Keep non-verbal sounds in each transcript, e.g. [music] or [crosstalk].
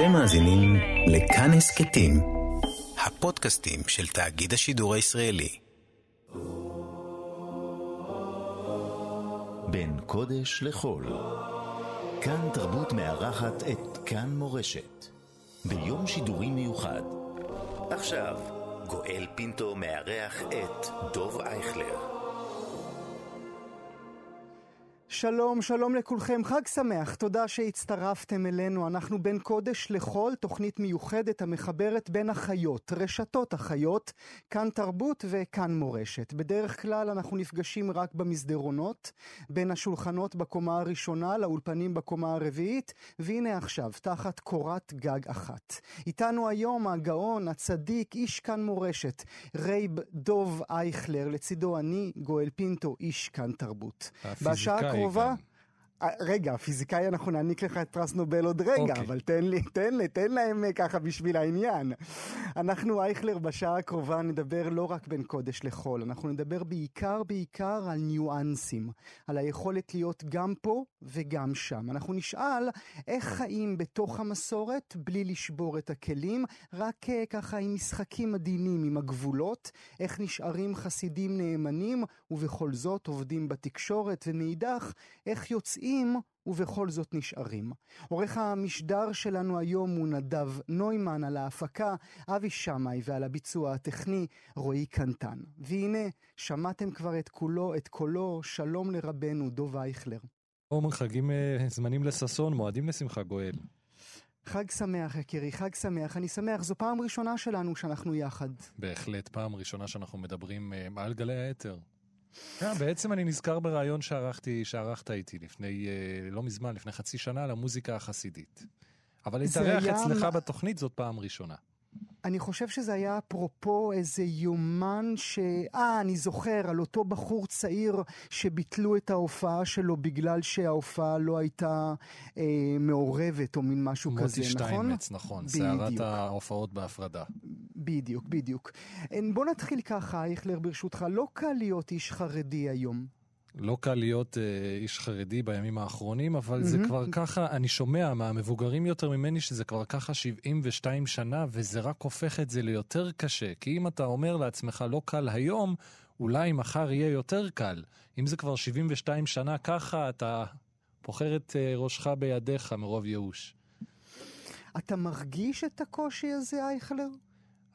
אתם מאזינים לכאן הסכתים, הפודקאסטים של תאגיד השידור הישראלי. בין קודש לחול, כאן תרבות מארחת את כאן מורשת, ביום שידורי מיוחד. עכשיו, גואל פינטו מארח את דוב אייכלר. שלום, שלום לכולכם, חג שמח, תודה שהצטרפתם אלינו. אנחנו בין קודש לחול, תוכנית מיוחדת המחברת בין האחיות, רשתות אחיות, כאן תרבות וכאן מורשת. בדרך כלל אנחנו נפגשים רק במסדרונות, בין השולחנות בקומה הראשונה לאולפנים בקומה הרביעית, והנה עכשיו, תחת קורת גג אחת. איתנו היום הגאון, הצדיק, איש כאן מורשת, רייב דוב אייכלר, לצידו אני, גואל פינטו, איש כאן תרבות. הפיזיקאי. הקרובה... אה, רגע, פיזיקאי אנחנו נעניק לך את פרס נובל עוד רגע, okay. אוקיי. אבל תן לי, תן לי, תן להם אה, ככה בשביל העניין. אנחנו, אייכלר, בשעה הקרובה נדבר לא רק בין קודש לחול, אנחנו נדבר בעיקר בעיקר על ניואנסים, על היכולת להיות גם פה וגם שם. אנחנו נשאל איך חיים בתוך המסורת בלי לשבור את הכלים, רק uh, ככה עם משחקים עדינים, עם הגבולות, איך נשארים חסידים נאמנים ובכל זאת עובדים בתקשורת, ומאידך, איך יוצאים באים ובכל זאת נשארים. עורך המשדר שלנו היום הוא נדב נוימן על ההפקה, אבי שמאי ועל הביצוע הטכני רועי קנטן. והנה, שמעתם כבר את כולו, את קולו, שלום לרבנו דוב אייכלר. אומר חגים אה, זמנים לששון, מועדים לשמחה גואל. חג שמח יקירי, חג שמח. אני שמח, זו פעם ראשונה שלנו שאנחנו יחד. בהחלט, פעם ראשונה שאנחנו מדברים uh, על גלי האתר. Yeah, אה, בעצם אני נזכר בריאיון שערכתי, שערכת איתי לפני, uh, לא מזמן, לפני חצי שנה, על המוזיקה החסידית. אבל להתארח היה... אצלך בתוכנית זאת פעם ראשונה. אני חושב שזה היה אפרופו איזה יומן ש... אה, אני זוכר, על אותו בחור צעיר שביטלו את ההופעה שלו בגלל שההופעה לא הייתה אה, מעורבת או מין משהו כזה, נכון? מוטי שטיינמץ, נכון. סערת ההופעות בהפרדה. בדיוק, בדיוק. בוא נתחיל ככה, אייכלר, ברשותך. לא קל להיות איש חרדי היום. לא קל להיות אה, איש חרדי בימים האחרונים, אבל mm-hmm. זה כבר ככה, אני שומע מהמבוגרים יותר ממני שזה כבר ככה 72 שנה, וזה רק הופך את זה ליותר קשה. כי אם אתה אומר לעצמך לא קל היום, אולי מחר יהיה יותר קל. אם זה כבר 72 שנה ככה, אתה בוחר את אה, ראשך בידיך מרוב ייאוש. אתה מרגיש את הקושי הזה, אייכלר?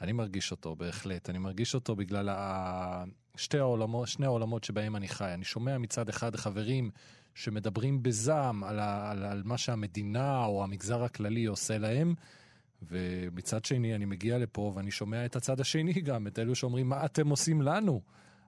אני מרגיש אותו, בהחלט. אני מרגיש אותו בגלל ה... שתי העולמות, שני העולמות שבהם אני חי. אני שומע מצד אחד חברים שמדברים בזעם על, ה, על, על מה שהמדינה או המגזר הכללי עושה להם, ומצד שני אני מגיע לפה ואני שומע את הצד השני [laughs] גם, את אלו שאומרים, מה אתם עושים לנו?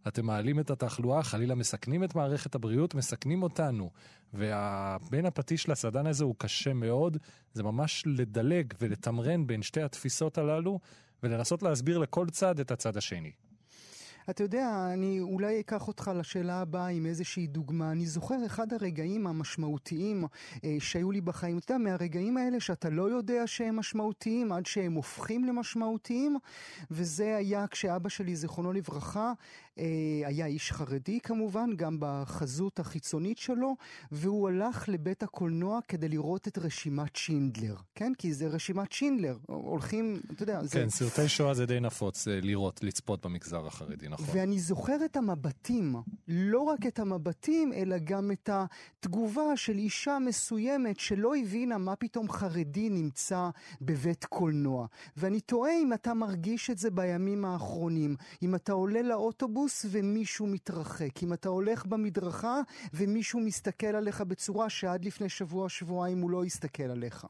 אתם מעלים את התחלואה, חלילה מסכנים את מערכת הבריאות, מסכנים אותנו. ובין הפטיש לסדן הזה הוא קשה מאוד, זה ממש לדלג ולתמרן בין שתי התפיסות הללו, ולנסות להסביר לכל צד את הצד השני. אתה יודע, אני אולי אקח אותך לשאלה הבאה עם איזושהי דוגמה. אני זוכר אחד הרגעים המשמעותיים אה, שהיו לי בחיים. אתה יודע, מהרגעים האלה שאתה לא יודע שהם משמעותיים עד שהם הופכים למשמעותיים, וזה היה כשאבא שלי, זיכרונו לברכה, היה איש חרדי כמובן, גם בחזות החיצונית שלו, והוא הלך לבית הקולנוע כדי לראות את רשימת שינדלר, כן? כי זה רשימת שינדלר, הולכים, אתה יודע, זה... כן, סרטי שואה זה די נפוץ אה, לראות, לצפות במגזר החרדי, נכון. ואני זוכר את המבטים, לא רק את המבטים, אלא גם את התגובה של אישה מסוימת שלא הבינה מה פתאום חרדי נמצא בבית קולנוע. ואני תוהה אם אתה מרגיש את זה בימים האחרונים, אם אתה עולה לאוטובוס, אוטובוס ומישהו מתרחק, אם אתה הולך במדרכה ומישהו מסתכל עליך בצורה שעד לפני שבוע-שבועיים הוא לא הסתכל עליך.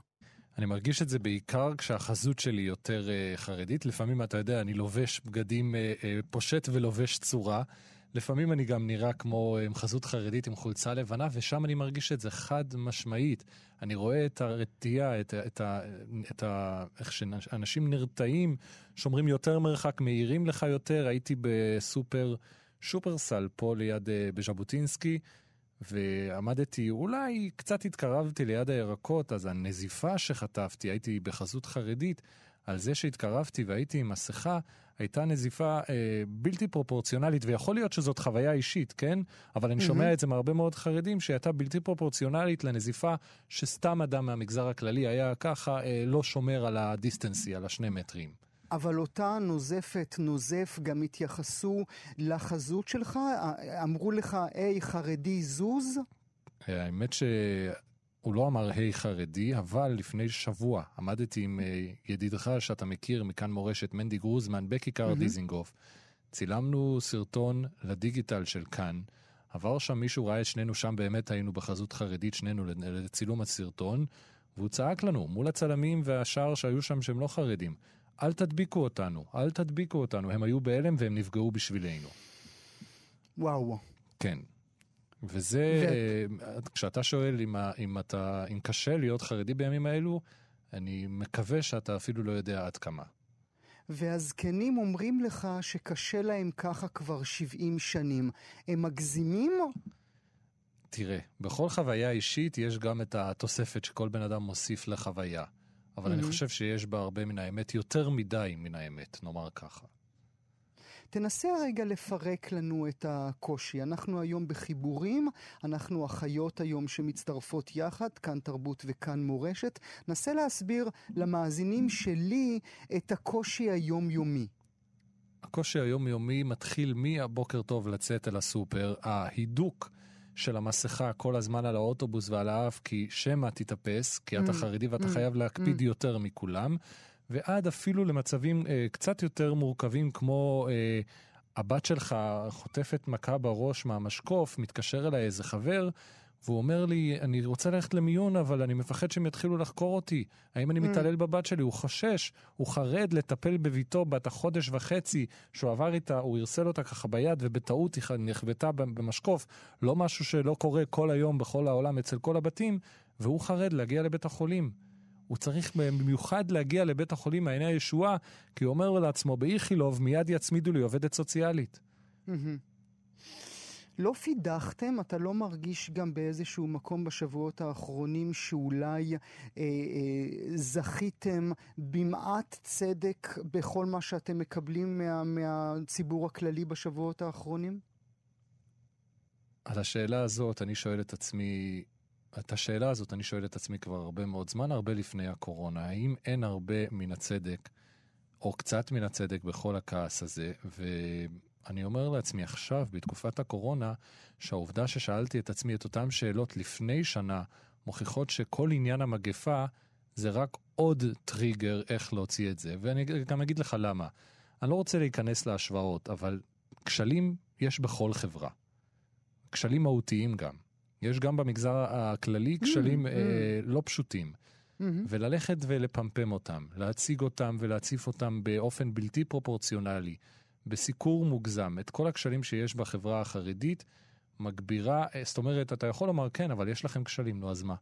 אני מרגיש את זה בעיקר כשהחזות שלי יותר uh, חרדית. לפעמים, אתה יודע, אני לובש בגדים, uh, uh, פושט ולובש צורה. לפעמים אני גם נראה כמו עם חזות חרדית עם חולצה לבנה, ושם אני מרגיש את זה חד משמעית. אני רואה את הרתיעה, את, את, את, את ה... איך שאנשים נרתעים, שומרים יותר מרחק, מאירים לך יותר. הייתי בסופר, שופרסל פה ליד, אה, בז'בוטינסקי, ועמדתי, אולי קצת התקרבתי ליד הירקות, אז הנזיפה שחטפתי, הייתי בחזות חרדית, על זה שהתקרבתי והייתי עם מסכה, הייתה נזיפה אה, בלתי פרופורציונלית, ויכול להיות שזאת חוויה אישית, כן? אבל אני שומע את זה מהרבה מאוד חרדים, שהייתה בלתי פרופורציונלית לנזיפה שסתם אדם מהמגזר הכללי היה ככה אה, לא שומר על הדיסטנסי, על השני מטרים. אבל אותה נוזפת, נוזף, גם התייחסו לחזות שלך? אמרו לך, היי, חרדי זוז? האמת שהוא לא אמר היי חרדי, אבל לפני שבוע עמדתי עם אה, ידידך שאתה מכיר מכאן מורשת, מנדי גרוזמן, בכיכר mm-hmm. דיזינגוף. צילמנו סרטון לדיגיטל של כאן. עבר שם מישהו, ראה את שנינו שם, באמת היינו בחזות חרדית, שנינו לצילום הסרטון, והוא צעק לנו מול הצלמים והשאר שהיו שם שהם לא חרדים. אל תדביקו אותנו, אל תדביקו אותנו. הם היו בהלם והם נפגעו בשבילנו. וואו. כן. וזה, ו... כשאתה שואל אם, אם, אתה, אם קשה להיות חרדי בימים האלו, אני מקווה שאתה אפילו לא יודע עד כמה. והזקנים אומרים לך שקשה להם ככה כבר 70 שנים. הם מגזימים? תראה, בכל חוויה אישית יש גם את התוספת שכל בן אדם מוסיף לחוויה. אבל mm-hmm. אני חושב שיש בה הרבה מן האמת, יותר מדי מן האמת, נאמר ככה. תנסה רגע לפרק לנו את הקושי. אנחנו היום בחיבורים, אנחנו אחיות היום שמצטרפות יחד, כאן תרבות וכאן מורשת. נסה להסביר למאזינים שלי את הקושי היומיומי. הקושי היומיומי מתחיל מהבוקר טוב לצאת אל הסופר, ההידוק של המסכה כל הזמן על האוטובוס ועל האף, כי שמא תתאפס, כי אתה mm, חרדי ואתה mm, חייב להקפיד mm. יותר מכולם, ועד אפילו למצבים אה, קצת יותר מורכבים, כמו אה, הבת שלך חוטפת מכה בראש מהמשקוף, מתקשר אליי איזה חבר, והוא אומר לי, אני רוצה ללכת למיון, אבל אני מפחד שהם יתחילו לחקור אותי. האם אני mm. מתעלל בבת שלי? הוא חושש, הוא חרד לטפל בביתו בת החודש וחצי שהוא עבר איתה, הוא הרסל אותה ככה ביד, ובטעות היא נחבטה במשקוף. לא משהו שלא קורה כל היום בכל העולם אצל כל הבתים, והוא חרד להגיע לבית החולים. הוא צריך במיוחד להגיע לבית החולים מעייני הישועה, כי הוא אומר לעצמו, באיכילוב מיד יצמידו לי עובדת סוציאלית. Mm-hmm. לא פידחתם? אתה לא מרגיש גם באיזשהו מקום בשבועות האחרונים שאולי אה, אה, זכיתם במעט צדק בכל מה שאתם מקבלים מה, מהציבור הכללי בשבועות האחרונים? על השאלה הזאת אני שואל את עצמי, את השאלה הזאת אני שואל את עצמי כבר הרבה מאוד זמן, הרבה לפני הקורונה. האם אין הרבה מן הצדק, או קצת מן הצדק בכל הכעס הזה, ו... אני אומר לעצמי עכשיו, בתקופת הקורונה, שהעובדה ששאלתי את עצמי את אותן שאלות לפני שנה, מוכיחות שכל עניין המגפה זה רק עוד טריגר איך להוציא את זה. ואני גם אגיד לך למה. אני לא רוצה להיכנס להשוואות, אבל כשלים יש בכל חברה. כשלים מהותיים גם. יש גם במגזר הכללי כשלים mm, mm. אה, לא פשוטים. Mm-hmm. וללכת ולפמפם אותם, להציג אותם ולהציף אותם באופן בלתי פרופורציונלי. בסיקור מוגזם את כל הכשלים שיש בחברה החרדית, מגבירה, אה, זאת אומרת, אתה יכול לומר כן, אבל יש לכם כשלים, נו אז מה?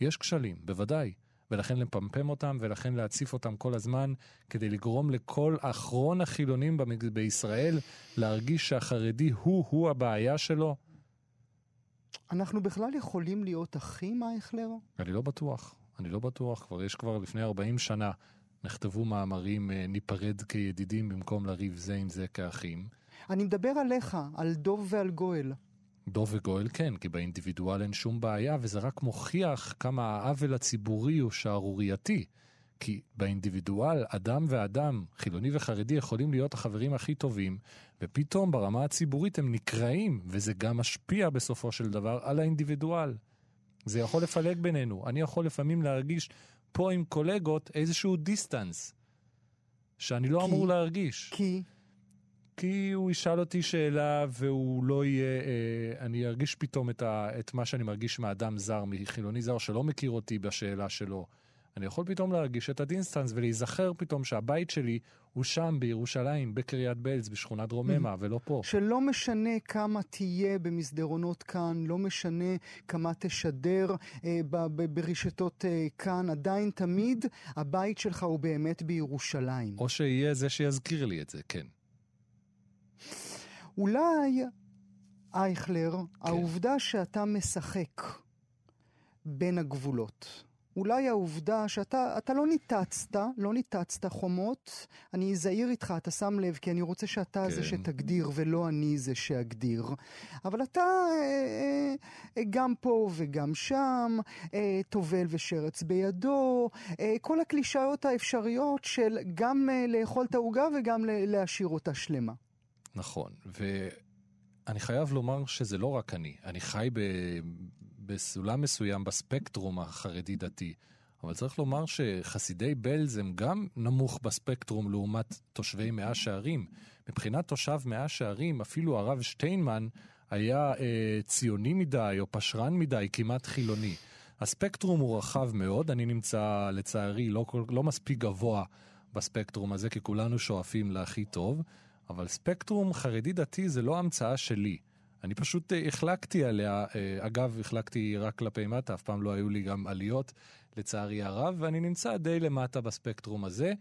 יש כשלים, בוודאי. ולכן לפמפם אותם, ולכן להציף אותם כל הזמן, כדי לגרום לכל אחרון החילונים בישראל להרגיש שהחרדי הוא-הוא הבעיה שלו. אנחנו בכלל יכולים להיות אחים, אייכלר? אני לא בטוח. אני לא בטוח. כבר יש כבר לפני 40 שנה נכתבו מאמרים אה, ניפרד כידידים במקום לריב זה עם זה כאחים. אני מדבר עליך, על דוב ועל גואל. דוב וגואל כן, כי באינדיבידואל אין שום בעיה, וזה רק מוכיח כמה העוול הציבורי הוא שערורייתי. כי באינדיבידואל, אדם ואדם, חילוני וחרדי, יכולים להיות החברים הכי טובים, ופתאום ברמה הציבורית הם נקרעים, וזה גם משפיע בסופו של דבר על האינדיבידואל. זה יכול לפלג בינינו. אני יכול לפעמים להרגיש פה עם קולגות איזשהו distance, שאני לא כי, אמור להרגיש. כי? כי הוא ישאל אותי שאלה והוא לא יהיה, אה, אני ארגיש פתאום את, ה, את מה שאני מרגיש מאדם זר, מחילוני זר שלא מכיר אותי בשאלה שלו. אני יכול פתאום להרגיש את ה distance ולהיזכר פתאום שהבית שלי הוא שם בירושלים, בקריית בלז, בשכונת רוממה, ולא פה. שלא משנה כמה תהיה במסדרונות כאן, לא משנה כמה תשדר אה, ברשתות אה, כאן, עדיין תמיד הבית שלך הוא באמת בירושלים. או שיהיה זה שיזכיר לי את זה, כן. אולי, אייכלר, כן. העובדה שאתה משחק בין הגבולות, אולי העובדה שאתה לא ניתצת, לא ניתצת חומות, אני זהיר איתך, אתה שם לב, כי אני רוצה שאתה כן. זה שתגדיר ולא אני זה שאגדיר. אבל אתה אה, אה, גם פה וגם שם, אה, טובל ושרץ בידו, אה, כל הקלישאות האפשריות של גם אה, לאכול את העוגה וגם להשאיר אותה שלמה. נכון, ואני חייב לומר שזה לא רק אני, אני חי ב... בסולם מסוים בספקטרום החרדי-דתי. אבל צריך לומר שחסידי בלז הם גם נמוך בספקטרום לעומת תושבי מאה שערים. מבחינת תושב מאה שערים, אפילו הרב שטיינמן היה אה, ציוני מדי או פשרן מדי, כמעט חילוני. הספקטרום הוא רחב מאוד, אני נמצא לצערי לא, לא מספיק גבוה בספקטרום הזה, כי כולנו שואפים להכי טוב, אבל ספקטרום חרדי-דתי זה לא המצאה שלי. אני פשוט אה, החלקתי עליה, אה, אגב, החלקתי רק כלפי מטה, אף פעם לא היו לי גם עליות, לצערי הרב, ואני נמצא די למטה בספקטרום הזה.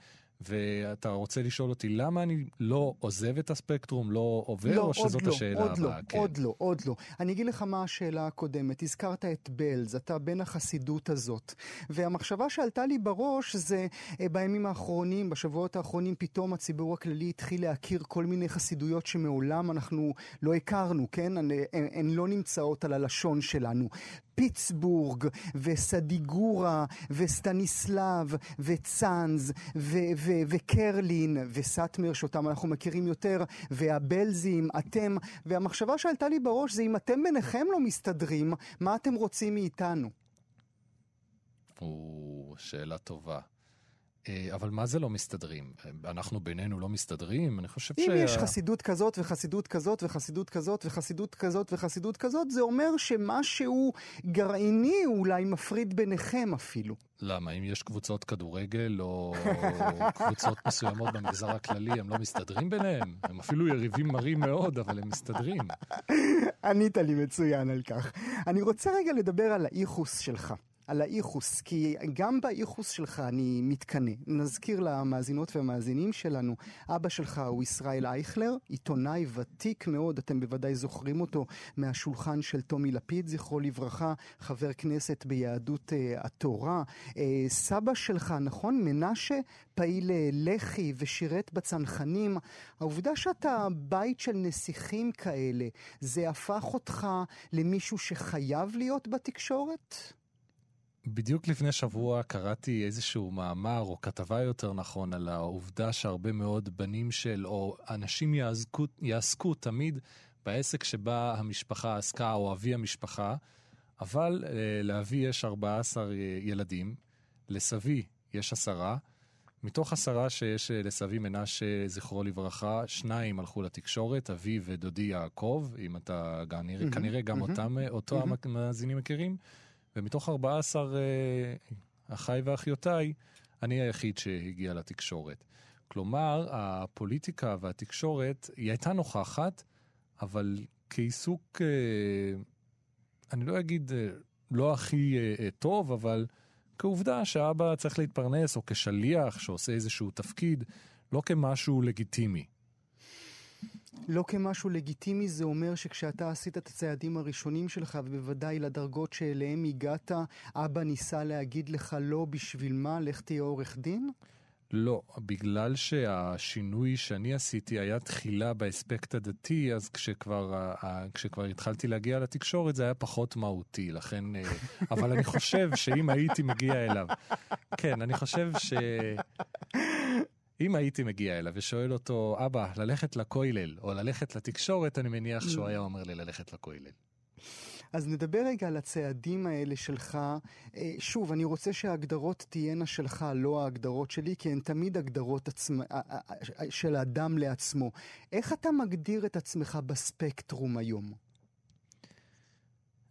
ואתה רוצה לשאול אותי למה אני לא עוזב את הספקטרום, לא עובר, לא, או שזאת לא, השאלה עוד הבאה? לא, כן. עוד לא, עוד לא. אני אגיד לך מה השאלה הקודמת. הזכרת את בלז, אתה בן החסידות הזאת. והמחשבה שעלתה לי בראש זה אה, בימים האחרונים, בשבועות האחרונים, פתאום הציבור הכללי התחיל להכיר כל מיני חסידויות שמעולם אנחנו לא הכרנו, כן? הן, הן לא נמצאות על הלשון שלנו. פיטסבורג, וסדיגורה, וסטניסלב, וצאנז, ו- ו- וקרלין, וסאטמר, שאותם אנחנו מכירים יותר, והבלזים, אתם, והמחשבה שעלתה לי בראש זה אם אתם ביניכם לא מסתדרים, מה אתם רוצים מאיתנו? או, שאלה טובה. אה, אבל מה זה לא מסתדרים? אנחנו בינינו לא מסתדרים? אני חושב אם ש... אם יש חסידות כזאת וחסידות כזאת וחסידות כזאת וחסידות כזאת וחסידות כזאת, זה אומר שמשהו גרעיני אולי מפריד ביניכם אפילו. למה? אם יש קבוצות כדורגל או [laughs] קבוצות מסוימות במגזר הכללי, הם לא מסתדרים ביניהם? הם אפילו יריבים מרים מאוד, אבל הם מסתדרים. [laughs] ענית לי מצוין על כך. אני רוצה רגע לדבר על האיחוס שלך. על האיחוס, כי גם באיחוס שלך אני מתקנא. נזכיר למאזינות והמאזינים שלנו, אבא שלך הוא ישראל אייכלר, עיתונאי ותיק מאוד, אתם בוודאי זוכרים אותו מהשולחן של טומי לפיד, זכרו לברכה, חבר כנסת ביהדות uh, התורה. Uh, סבא שלך, נכון? מנשה, פעיל uh, לח"י ושירת בצנחנים. העובדה שאתה בית של נסיכים כאלה, זה הפך אותך למישהו שחייב להיות בתקשורת? בדיוק לפני שבוע קראתי איזשהו מאמר, או כתבה יותר נכון, על העובדה שהרבה מאוד בנים של, או אנשים יעסקו, יעסקו תמיד בעסק שבה המשפחה עסקה, או אבי המשפחה, אבל אה, לאבי יש 14 ילדים, לסבי יש עשרה, מתוך עשרה שיש אה, לסבי מנשה, זכרו לברכה, שניים הלכו לתקשורת, אבי ודודי יעקב, אם אתה כנראה גם אותם, אה, אותו. המאזינים מכירים. ומתוך 14 אה, אחיי ואחיותיי, אני היחיד שהגיע לתקשורת. כלומר, הפוליטיקה והתקשורת, היא הייתה נוכחת, אבל כעיסוק, אה, אני לא אגיד אה, לא הכי טוב, אבל כעובדה שאבא צריך להתפרנס, או כשליח שעושה איזשהו תפקיד, לא כמשהו לגיטימי. לא כמשהו לגיטימי זה אומר שכשאתה עשית את הצעדים הראשונים שלך, ובוודאי לדרגות שאליהם הגעת, אבא ניסה להגיד לך לא בשביל מה, לך תהיה עורך דין? לא, בגלל שהשינוי שאני עשיתי היה תחילה באספקט הדתי, אז כשכבר, כשכבר התחלתי להגיע לתקשורת זה היה פחות מהותי, לכן... אה, אבל אני חושב שאם הייתי מגיע אליו... כן, אני חושב ש... אם הייתי מגיע אליו ושואל אותו, אבא, ללכת לכולל או ללכת לתקשורת, אני מניח שהוא היה אומר לי ללכת לכולל. אז נדבר רגע על הצעדים האלה שלך. אה, שוב, אני רוצה שההגדרות תהיינה שלך, לא ההגדרות שלי, כי הן תמיד הגדרות עצמ... של האדם לעצמו. איך אתה מגדיר את עצמך בספקטרום היום?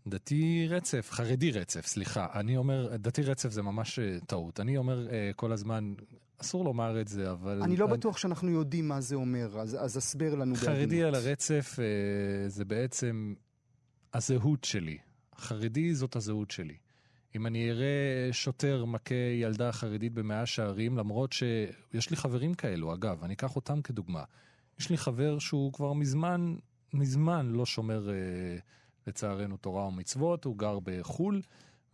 דתי רצף, חרדי רצף, סליחה. אני אומר, דתי רצף זה ממש אה, טעות. אני אומר uh, כל הזמן, אסור לומר את זה, אבל... אני לא אני... בטוח שאנחנו יודעים מה זה אומר, אז, אז הסבר לנו חרדי בעדינות. על הרצף uh, זה בעצם הזהות שלי. חרדי זאת הזהות שלי. אם אני אראה שוטר מכה ילדה חרדית במאה שערים, למרות שיש לי חברים כאלו, אגב, אני אקח אותם כדוגמה. יש לי חבר שהוא כבר מזמן, מזמן לא שומר... Uh, לצערנו תורה ומצוות, הוא גר בחו"ל,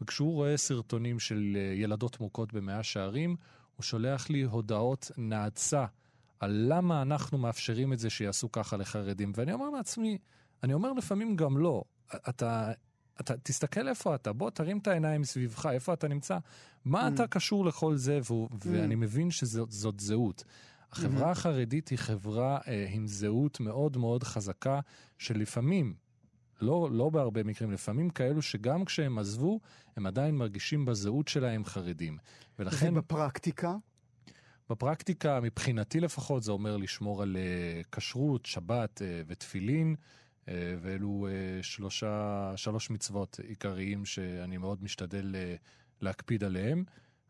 וכשהוא רואה סרטונים של אה, ילדות מוכות במאה שערים, הוא שולח לי הודעות נאצה על למה אנחנו מאפשרים את זה שיעשו ככה לחרדים. ואני אומר לעצמי, אני אומר לפעמים גם לא, אתה, אתה תסתכל איפה אתה, בוא תרים את העיניים סביבך, איפה אתה נמצא, מה mm. אתה קשור לכל זה, ו- mm. ואני מבין שזאת זהות. החברה mm-hmm. החרדית היא חברה אה, עם זהות מאוד מאוד חזקה, שלפעמים, לא, לא בהרבה מקרים, לפעמים כאלו שגם כשהם עזבו, הם עדיין מרגישים בזהות שלהם חרדים. ולכן... ובפרקטיקה? בפרקטיקה, מבחינתי לפחות, זה אומר לשמור על uh, כשרות, שבת uh, ותפילין, uh, ואלו uh, שלושה, שלוש מצוות עיקריים שאני מאוד משתדל uh, להקפיד עליהם.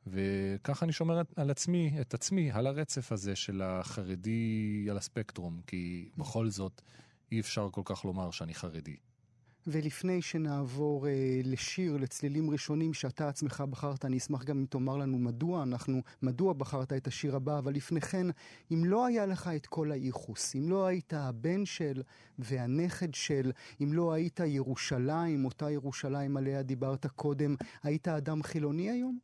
וככה אני שומר על עצמי, את עצמי, על הרצף הזה של החרדי על הספקטרום, כי בכל זאת אי אפשר כל כך לומר שאני חרדי. ולפני שנעבור אה, לשיר, לצלילים ראשונים שאתה עצמך בחרת, אני אשמח גם אם תאמר לנו מדוע אנחנו, מדוע בחרת את השיר הבא, אבל לפני כן, אם לא היה לך את כל הייחוס, אם לא היית הבן של והנכד של, אם לא היית ירושלים, אותה ירושלים עליה דיברת קודם, היית אדם חילוני היום?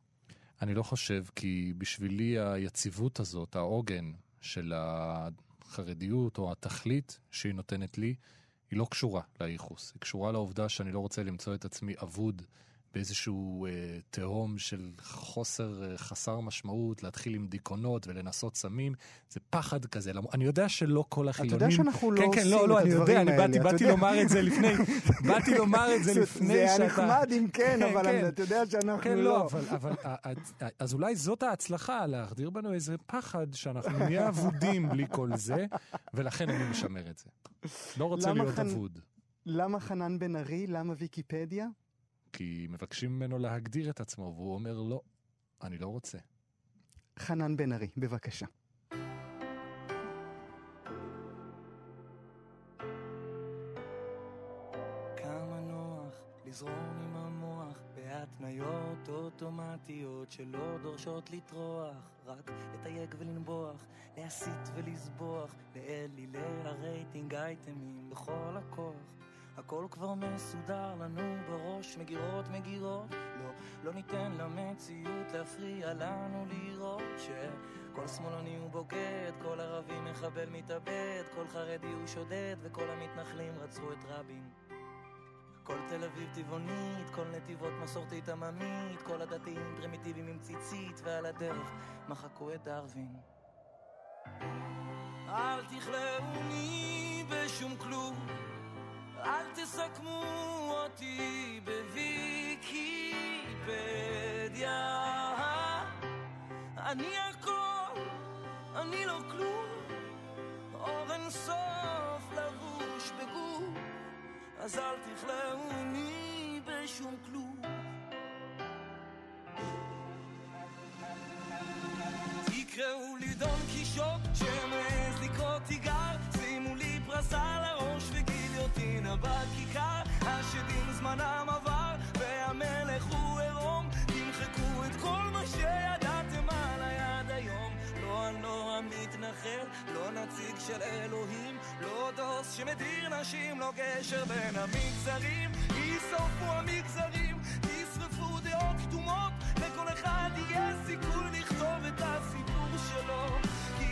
אני לא חושב, כי בשבילי היציבות הזאת, העוגן של החרדיות או התכלית שהיא נותנת לי, היא לא קשורה לייחוס, היא קשורה לעובדה שאני לא רוצה למצוא את עצמי אבוד באיזשהו אה, תהום של חוסר, אה, חסר משמעות, להתחיל עם דיכאונות ולנסות סמים, זה פחד כזה. למ... אני יודע שלא כל החילונים... אתה יודע שאנחנו לא כן, עושים כן, לא, לא, את הדברים יודע, האלה. אני באתי, באתי יודע. לומר את זה לפני, [laughs] באתי לומר את זה לפני זה שאתה... היה נחמד אם כן, אבל כן. אתה יודע שאנחנו כן, לא. לא, אבל, אבל אז אולי זאת ההצלחה, להחדיר בנו איזה פחד שאנחנו נהיה [laughs] אבודים בלי כל זה, ולכן אני משמר את זה. לא רוצה להיות חנ- אבוד, למה חנן בן ארי? למה ויקיפדיה? כי מבקשים ממנו להגדיר את עצמו, והוא אומר לא, אני לא רוצה. חנן בן ארי, בבקשה. לזרום עם המוח בהתניות אוטומטיות שלא דורשות לטרוח רק לתייג ולנבוח, להסית ולסבוח לאלילי הרייטינג אייטמים בכל הכוח הכל כבר מסודר לנו בראש, מגירות מגירות. לא, לא ניתן למציאות להפריע לנו לראות שכל שמאלני הוא בוגד, כל ערבי מחבל מתאבד, כל חרדי הוא שודד וכל המתנחלים רצחו את רבין. כל תל אביב טבעונית, כל נתיבות מסורתית עממית, כל הדתיים פרימיטיביים עם ציצית, ועל הדרך מחקו את דרווין. אל תכלאוני בשום כלום, אל תסכמו אותי בוויקיפדיה. אני הכל, אני לא כלום, אור אין סוף לבוש בגוף. אז אל תכלאוני בשום כלום. תקראו לי דון קישוט, זמנם עבר, והמלך הוא עירום, תמחקו את כל מה שידעתם עליי עד היום. לא הנוער המתנחל, לא נציג של אלוהים, לא דוס שמדיר נשים, לא גשר בין המגזרים, יישרפו המגזרים, תשרפו דעות קדומות, לכל אחד יהיה סיכוי לכתוב את הסיפור שלו.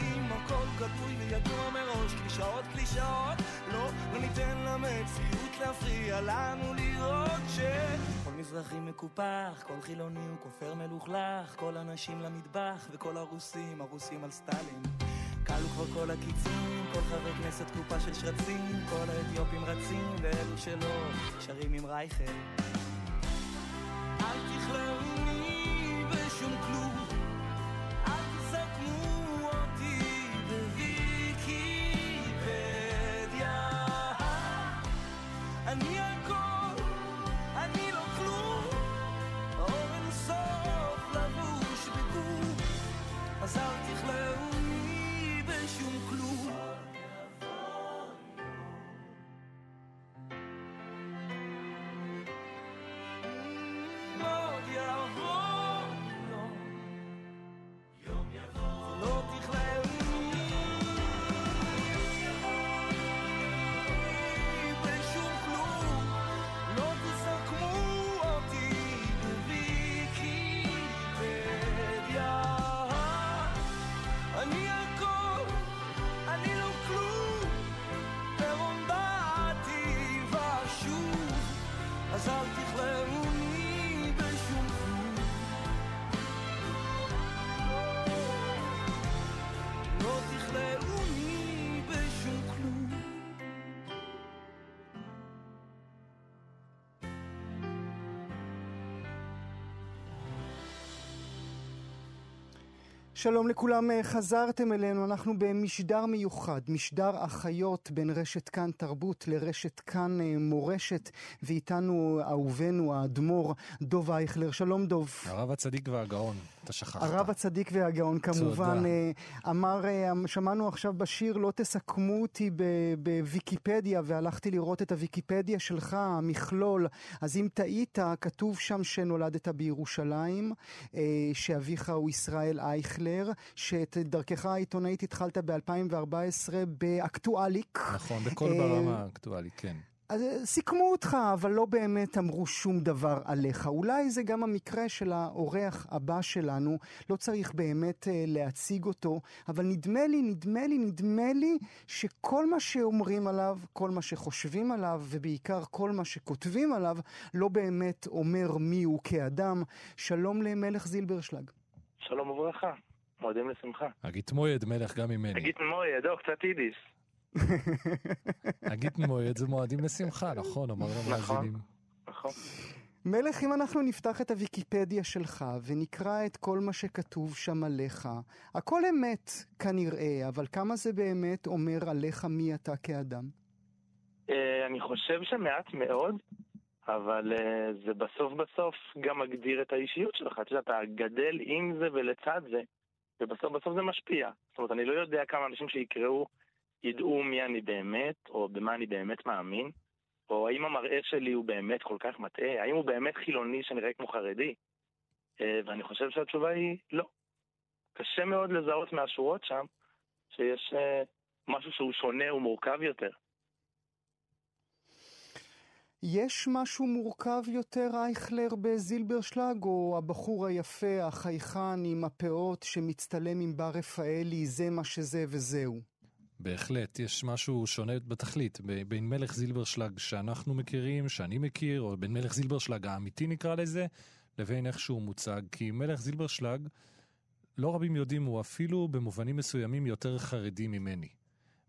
כי אם הכל גלוי וידוע מראש, קלישאות קלישאות, לא, לא ניתן למציאות להפריע לנו לראות ש... כל מזרחי מקופח, כל חילוני הוא כופר מלוכלך, כל הנשים למטבח, וכל הרוסים, הרוסים על סטלין. כלו כבר כל הקיצים, כל חבר כנסת קופה של שרצים, כל האתיופים רצים, ואלו שלא, שרים עם רייכל. שלום לכולם, אה, חזרתם אלינו, אנחנו במשדר מיוחד, משדר אחיות בין רשת כאן תרבות לרשת כאן אה, מורשת, ואיתנו אהובנו האדמו"ר דוב אייכלר. שלום דוב. הרב הצדיק והגאון, אתה שכחת. הרב הצדיק והגאון כמובן. תודה. אה, אמר, אה, שמענו עכשיו בשיר, לא תסכמו אותי בוויקיפדיה, והלכתי לראות את הוויקיפדיה שלך, המכלול. אז אם טעית, כתוב שם שנולדת בירושלים, שאביך הוא ישראל אייכלר, שאת דרכך העיתונאית התחלת ב-2014 באקטואליק. נכון, בכל אה, ברמה אקטואלי, כן. אז אה, סיכמו אותך, אבל לא באמת אמרו שום דבר עליך. אולי זה גם המקרה של האורח הבא שלנו, לא צריך באמת אה, להציג אותו, אבל נדמה לי, נדמה לי, נדמה לי שכל מה שאומרים עליו, כל מה שחושבים עליו, ובעיקר כל מה שכותבים עליו, לא באמת אומר מי הוא כאדם. שלום למלך זילברשלג. שלום וברכה, מועדים לשמחה. אגיד מויד מלך גם ממני. תגיד מויה, דו, קצת יידיש. אגיד מויד זה מועדים לשמחה, נכון, אמרנו נכון. המאזינים. נכון. מלך, אם אנחנו נפתח את הוויקיפדיה שלך ונקרא את כל מה שכתוב שם עליך, הכל אמת כנראה, אבל כמה זה באמת אומר עליך מי אתה כאדם? אה, אני חושב שמעט מאוד, אבל אה, זה בסוף בסוף גם מגדיר את האישיות שלך. אתה יודע, אתה גדל עם זה ולצד זה, ובסוף בסוף זה משפיע. זאת אומרת, אני לא יודע כמה אנשים שיקראו ידעו מי אני באמת, או במה אני באמת מאמין, או האם המראה שלי הוא באמת כל כך מטעה, האם הוא באמת חילוני שנראה כמו חרדי. אה, ואני חושב שהתשובה היא לא. קשה מאוד לזהות מהשורות שם שיש אה, משהו שהוא שונה ומורכב יותר. יש משהו מורכב יותר, אייכלר, בזילברשלג, או הבחור היפה, החייכן עם הפאות שמצטלם עם בר רפאלי, זה מה שזה וזהו? בהחלט, יש משהו שונה בתכלית בין מלך זילברשלג שאנחנו מכירים, שאני מכיר, או בין מלך זילברשלג האמיתי נקרא לזה, לבין איך שהוא מוצג. כי מלך זילברשלג, לא רבים יודעים, הוא אפילו במובנים מסוימים יותר חרדי ממני.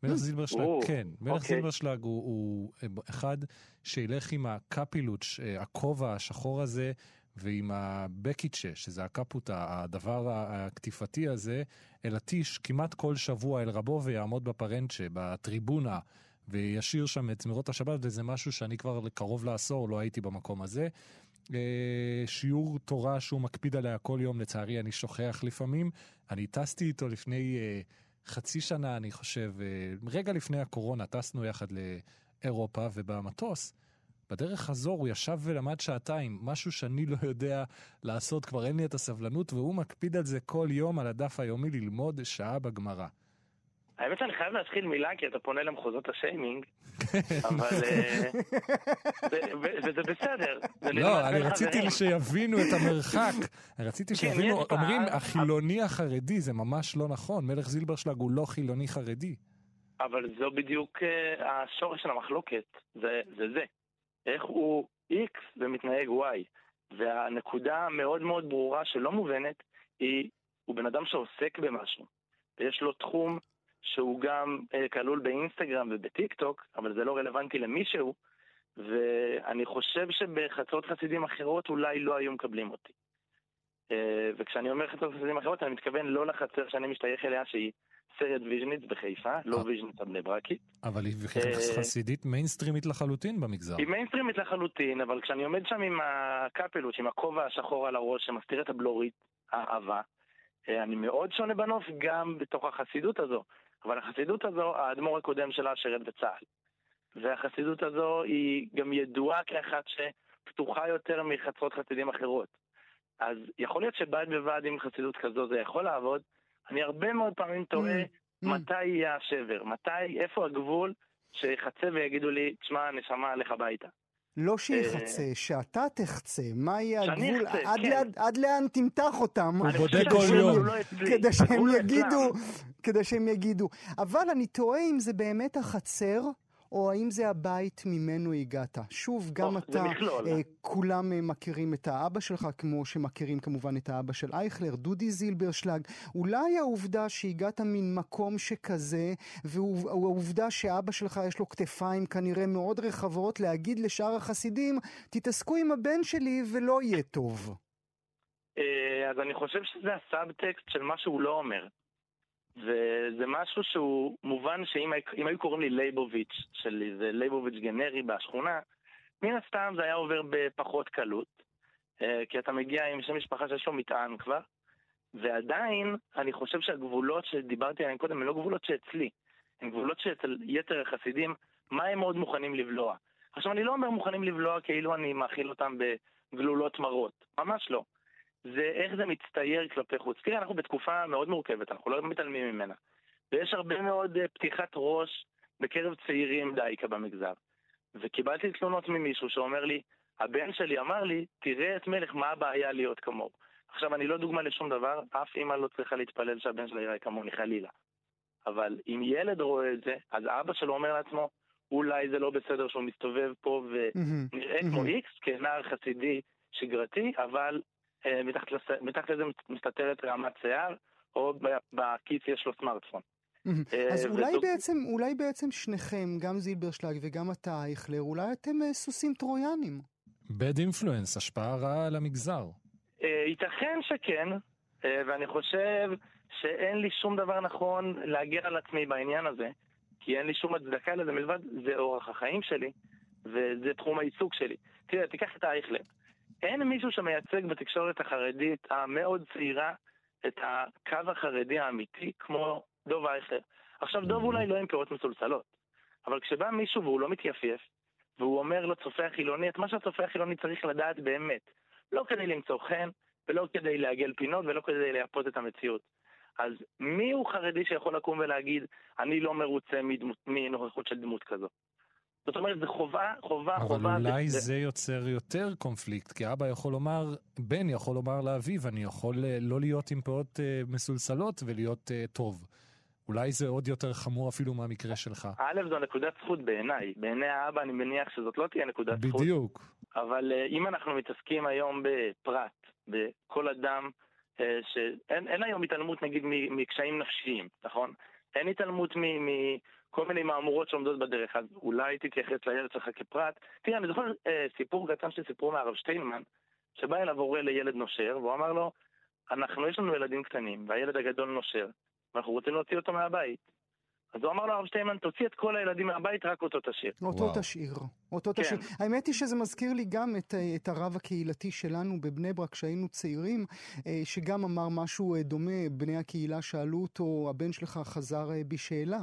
מלך זילברשלג, או, כן, מלך אוקיי. זילברשלג הוא, הוא אחד שילך עם הקפילוץ', הכובע השחור הזה, ועם הבקיצ'ה, שזה הקפוט, הדבר הקטיפתי הזה, אל הטיש כמעט כל שבוע אל רבו ויעמוד בפרנצ'ה, בטריבונה, וישיר שם את זמירות השבת, וזה משהו שאני כבר קרוב לעשור לא הייתי במקום הזה. אה, שיעור תורה שהוא מקפיד עליה כל יום, לצערי אני שוכח לפעמים. אני טסתי איתו לפני אה, חצי שנה, אני חושב, אה, רגע לפני הקורונה, טסנו יחד לאירופה, ובמטוס, בדרך חזור הוא ישב ולמד שעתיים, משהו שאני לא יודע לעשות, כבר אין לי את הסבלנות, והוא מקפיד על זה כל יום על הדף היומי ללמוד שעה בגמרא. האמת שאני חייב להתחיל מילה כי אתה פונה למחוזות השיימינג, [laughs] אבל... אה, בסדר. זה נלמד לא, אני רציתי. שיבינו את המרחק. [laughs] רציתי כן, שיבינו. אומרים החילוני החרדי, זה ממש לא נכון. מלך זילברשלג הוא לא חילוני חרדי. אבל זו בדיוק אה, השורש של המחלוקת, זה זה. זה. איך הוא X ומתנהג Y. והנקודה המאוד מאוד ברורה שלא מובנת היא, הוא בן אדם שעוסק במשהו. ויש לו תחום שהוא גם אה, כלול באינסטגרם ובטיק טוק, אבל זה לא רלוונטי למישהו, ואני חושב שבחצרות חסידים אחרות אולי לא היו מקבלים אותי. אה, וכשאני אומר חצרות חסידים אחרות, אני מתכוון לא לחצר שאני משתייך אליה, שהיא סרט ויז'ניץ בחיפה, לא אה. ויז'ניץ הבני ברקית. אבל היא חסידית מיינסטרימית לחלוטין במגזר. היא מיינסטרימית לחלוטין, אבל כשאני עומד שם עם הקפלוש, עם הכובע השחור על הראש שמסתיר את הבלורית, האהבה, אה, אני מאוד שונה בנוף גם בתוך החסידות הזו. אבל החסידות הזו, האדמו"ר הקודם שלה שירת בצה"ל. והחסידות הזו היא גם ידועה כאחת שפתוחה יותר מחצרות חסידים אחרות. אז יכול להיות שבד בבד עם חסידות כזו זה יכול לעבוד. אני הרבה מאוד פעמים תוהה Mm, mm. מתי יהיה השבר, מתי, איפה הגבול שיחצה ויגידו לי, תשמע, נשמה, לך הביתה. לא שיחצה, שאתה תחצה, מה יהיה שאני הגבול, אחצה, עד כן. לאן- עד לאן תמתח אותם, הוא בודק כל יום. לא. כדי שהם יגידו. כדי שהם יגידו. אבל אני תוהה אם זה באמת החצר, או האם זה הבית ממנו הגעת. שוב, גם אתה. אה, כולם אה, מכירים את האבא שלך, כמו שמכירים כמובן את האבא של אייכלר, דודי זילברשלג. אולי העובדה שהגעת מן מקום שכזה, והעובדה שאבא שלך יש לו כתפיים כנראה מאוד רחבות, להגיד לשאר החסידים, תתעסקו עם הבן שלי ולא יהיה טוב. אה, אז אני חושב שזה הסאבטקסט של מה שהוא לא אומר. וזה משהו שהוא מובן שאם הי- היו קוראים לי לייבוביץ', של איזה לייבוביץ' גנרי בשכונה, מן הסתם זה היה עובר בפחות קלות, אה, כי אתה מגיע עם שם משפחה שיש לו מטען כבר, ועדיין אני חושב שהגבולות שדיברתי עליהן קודם הן לא גבולות שאצלי, הן גבולות שאצל יתר החסידים, מה הם מאוד מוכנים לבלוע. עכשיו אני לא אומר מוכנים לבלוע כאילו אני מאכיל אותם בגלולות מרות, ממש לא. זה איך זה מצטייר כלפי חוץ. תראה, אנחנו בתקופה מאוד מורכבת, אנחנו לא מתעלמים ממנה. ויש הרבה מאוד אה, פתיחת ראש בקרב צעירים דייקה במגזר. וקיבלתי תלונות ממישהו שאומר לי, הבן שלי אמר לי, תראה את מלך, מה הבעיה להיות כמוהו. עכשיו, אני לא דוגמה לשום דבר, אף אימא לא צריכה להתפלל שהבן שלה יראה כמוני, חלילה. אבל אם ילד רואה את זה, אז אבא שלו אומר לעצמו, אולי זה לא בסדר שהוא מסתובב פה. ונראה כמו איקס כנער חסידי שגרתי, אבל מתחת, לס... מתחת לזה מסתתרת רעמת שיער, או ב- בכיס יש לו סמארטפון. אה, אז אולי בעצם, אולי בעצם שניכם, גם זילברשלג וגם אתה, אייכלר, אולי אתם אה, סוסים טרויאנים. bad influence, השפעה רעה על המגזר. אה, ייתכן שכן, אה, ואני חושב שאין לי שום דבר נכון להגן על עצמי בעניין הזה, כי אין לי שום הצדקה לזה מלבד, זה אורח החיים שלי, וזה תחום העיסוק שלי. תראה, תיקח את אייכלר. אין מישהו שמייצג בתקשורת החרדית המאוד צעירה את הקו החרדי האמיתי כמו דוב אייכלר. עכשיו, דוב אולי לא עם פירות מסולסלות, אבל כשבא מישהו והוא לא מתייפייף, והוא אומר לצופה החילוני את מה שהצופה החילוני צריך לדעת באמת, לא כדי למצוא חן, ולא כדי לעגל פינות, ולא כדי לייפות את המציאות. אז מי הוא חרדי שיכול לקום ולהגיד, אני לא מרוצה מדמות, מנוכחות של דמות כזו? זאת אומרת, זו חובה, חובה, אבל חובה. אולי זה- זה יוצר יותר קונפליקט, כי אבא יכול לומר, בן יכול לומר לאביו, אני יכול אה, לא להיות עם פאות אה, מסולסלות ולהיות אה, טוב. אולי זה עוד יותר חמור אפילו מהמקרה שלך. א', זו נקודת זכות בעיניי. בעיני האבא אני מניח שזאת לא תהיה נקודת זכות. בדיוק. אבל אה, אם אנחנו מתעסקים היום בפרט, בכל אדם, אה, שאין אין היום התעלמות נגיד מקשיים נפשיים, נכון? אין התעלמות מ- מכל מיני מהמורות שעומדות בדרך, אז אולי תתייחס לילד שלך כפרט. תראה, אני זוכר אה, סיפור קטן שסיפרו מהרב שטיינמן, שבא אליו הורה לילד נושר, והוא אמר לו, אנחנו, יש לנו ילדים קטנים, והילד הגדול נושר, ואנחנו רוצים להוציא אותו מהבית. אז הוא אמר לו, הרב שטיינמן, תוציא את כל הילדים מהבית, רק אותו תשאיר. אותו. תשאיר, אותו כן. תשאיר. האמת היא שזה מזכיר לי גם את, את הרב הקהילתי שלנו בבני ברק כשהיינו צעירים, אה, שגם אמר משהו אה, דומה, בני הקהילה שאלו אותו, הבן שלך חזר אה, בשאלה,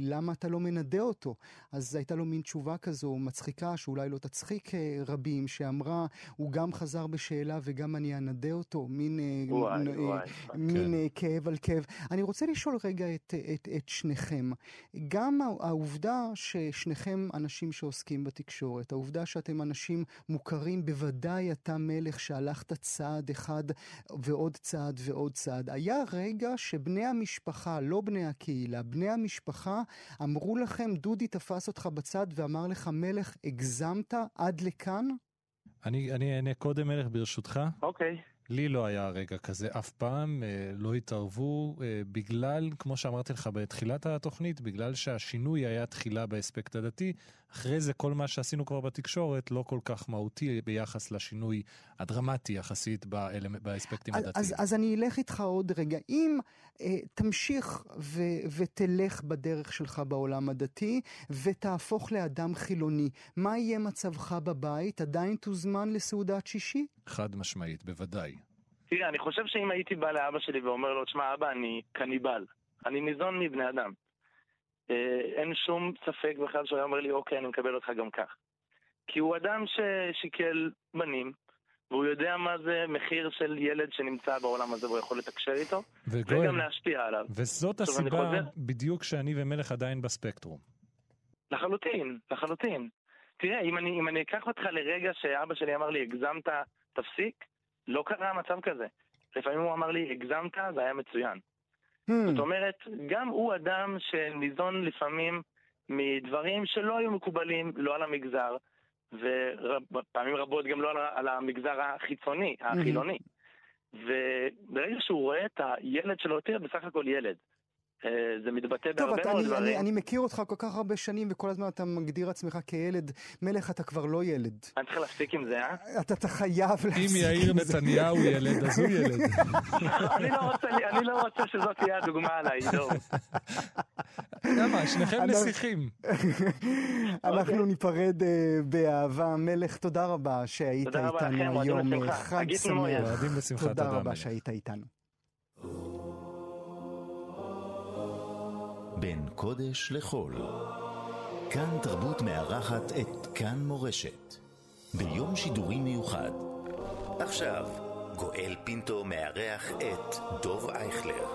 למה אתה לא מנדה אותו? אז הייתה לו מין תשובה כזו מצחיקה, שאולי לא תצחיק רבים, שאמרה, הוא גם חזר בשאלה וגם אני אנדה אותו, מין, וואי, אה, וואי. מין כן. כאב על כאב. אני רוצה לשאול רגע את, את, את שניכם, גם הע- העובדה ששניכם אנשים שעוסקים בתקשורת, העובדה שאתם אנשים מוכרים, בוודאי אתה מלך שהלכת צעד אחד ועוד צעד ועוד צעד. היה רגע שבני המשפחה, לא בני הקהילה, בני המשפחה אמרו לכם, דודי תפס אותך בצד ואמר לך, מלך, הגזמת עד לכאן? אני אני אענה קודם מלך ברשותך. אוקיי. לי לא היה רגע כזה אף פעם, אה, לא התערבו, אה, בגלל, כמו שאמרתי לך בתחילת התוכנית, בגלל שהשינוי היה תחילה באספקט הדתי, אחרי זה כל מה שעשינו כבר בתקשורת לא כל כך מהותי ביחס לשינוי הדרמטי יחסית באלמ- באספקטים הדתיים. אז, אז אני אלך איתך עוד רגע. אם אה, תמשיך ו, ותלך בדרך שלך בעולם הדתי, ותהפוך לאדם חילוני, מה יהיה מצבך בבית? עדיין תוזמן לסעודת שישי? חד משמעית, בוודאי. תראה, אני חושב שאם הייתי בא לאבא שלי ואומר לו, תשמע, אבא, אני קניבל. אני ניזון מבני אדם. אה, אין שום ספק בכלל שהוא היה אומר לי, אוקיי, אני מקבל אותך גם כך. כי הוא אדם ששיקל בנים, והוא יודע מה זה מחיר של ילד שנמצא בעולם הזה והוא יכול לתקשר איתו, וגואל, וגם להשפיע עליו. וזאת הסיבה חוזר. בדיוק שאני ומלך עדיין בספקטרום. לחלוטין, לחלוטין. תראה, אם אני, אם אני אקח אותך לרגע שאבא שלי אמר לי, הגזמת, תפסיק, לא קרה מצב כזה. לפעמים הוא אמר לי, הגזמת, זה היה מצוין. Hmm, זאת אומרת, גם הוא אדם שניזון לפעמים מדברים שלא היו מקובלים, לא על המגזר, ופעמים רבות גם לא על, על המגזר החיצוני, החילוני. וברגע שהוא רואה את הילד שלו, תראה, בסך הכל ילד. אה, זה מתבטא טוב, בהרבה אתה, מאוד אני, אני, דברים. אני מכיר אותך כל כך הרבה שנים, וכל הזמן אתה מגדיר עצמך כילד. מלך, אתה כבר לא ילד. אני צריך להפסיק עם זה, אה? אתה, אתה חייב להפסיק אם יאיר עם זה. נתניהו ילד, אז הוא ילד. [laughs] אני לא רוצה- אני לא רוצה שזאת תהיה הדוגמה עליי, עידו. למה? שניכם אנחנו- נסיכים. [laughs] אנחנו ניפרד אה, באהבה. מלך, תודה רבה שהיית תודה רבה לכם, איתנו אוהדים היום. בשמחה. אה, חג חגית מועד. שמח. אוהדים בשמחה, תודה תודה, רבה. שהיית איתנו. בין קודש לחול. כאן תרבות מארחת את כאן מורשת. ביום שידורי מיוחד. עכשיו, גואל פינטו מארח את דוב אייכלר.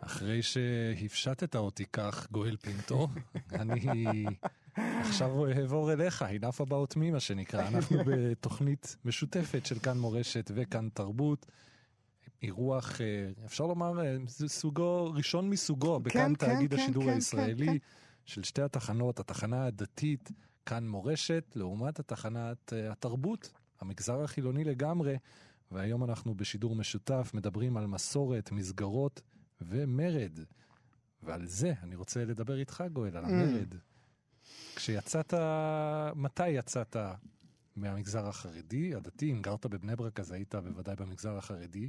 אחרי שהפשטת אותי כך, גואל פינטו, [laughs] אני עכשיו אעבור אליך, enough about me מה שנקרא. אנחנו בתוכנית משותפת של כאן מורשת וכאן תרבות. אירוח, אה, אפשר לומר, אה, סוגו, ראשון מסוגו בכאן כן, תאגיד כן, השידור כן, כן, הישראלי, כן. של שתי התחנות, התחנה הדתית, כאן מורשת, לעומת התחנת אה, התרבות, המגזר החילוני לגמרי. והיום אנחנו בשידור משותף מדברים על מסורת, מסגרות ומרד. ועל זה אני רוצה לדבר איתך, גואל, על המרד. כשיצאת, מתי יצאת מהמגזר החרדי, הדתי? אם גרת בבני ברק אז היית בוודאי במגזר החרדי.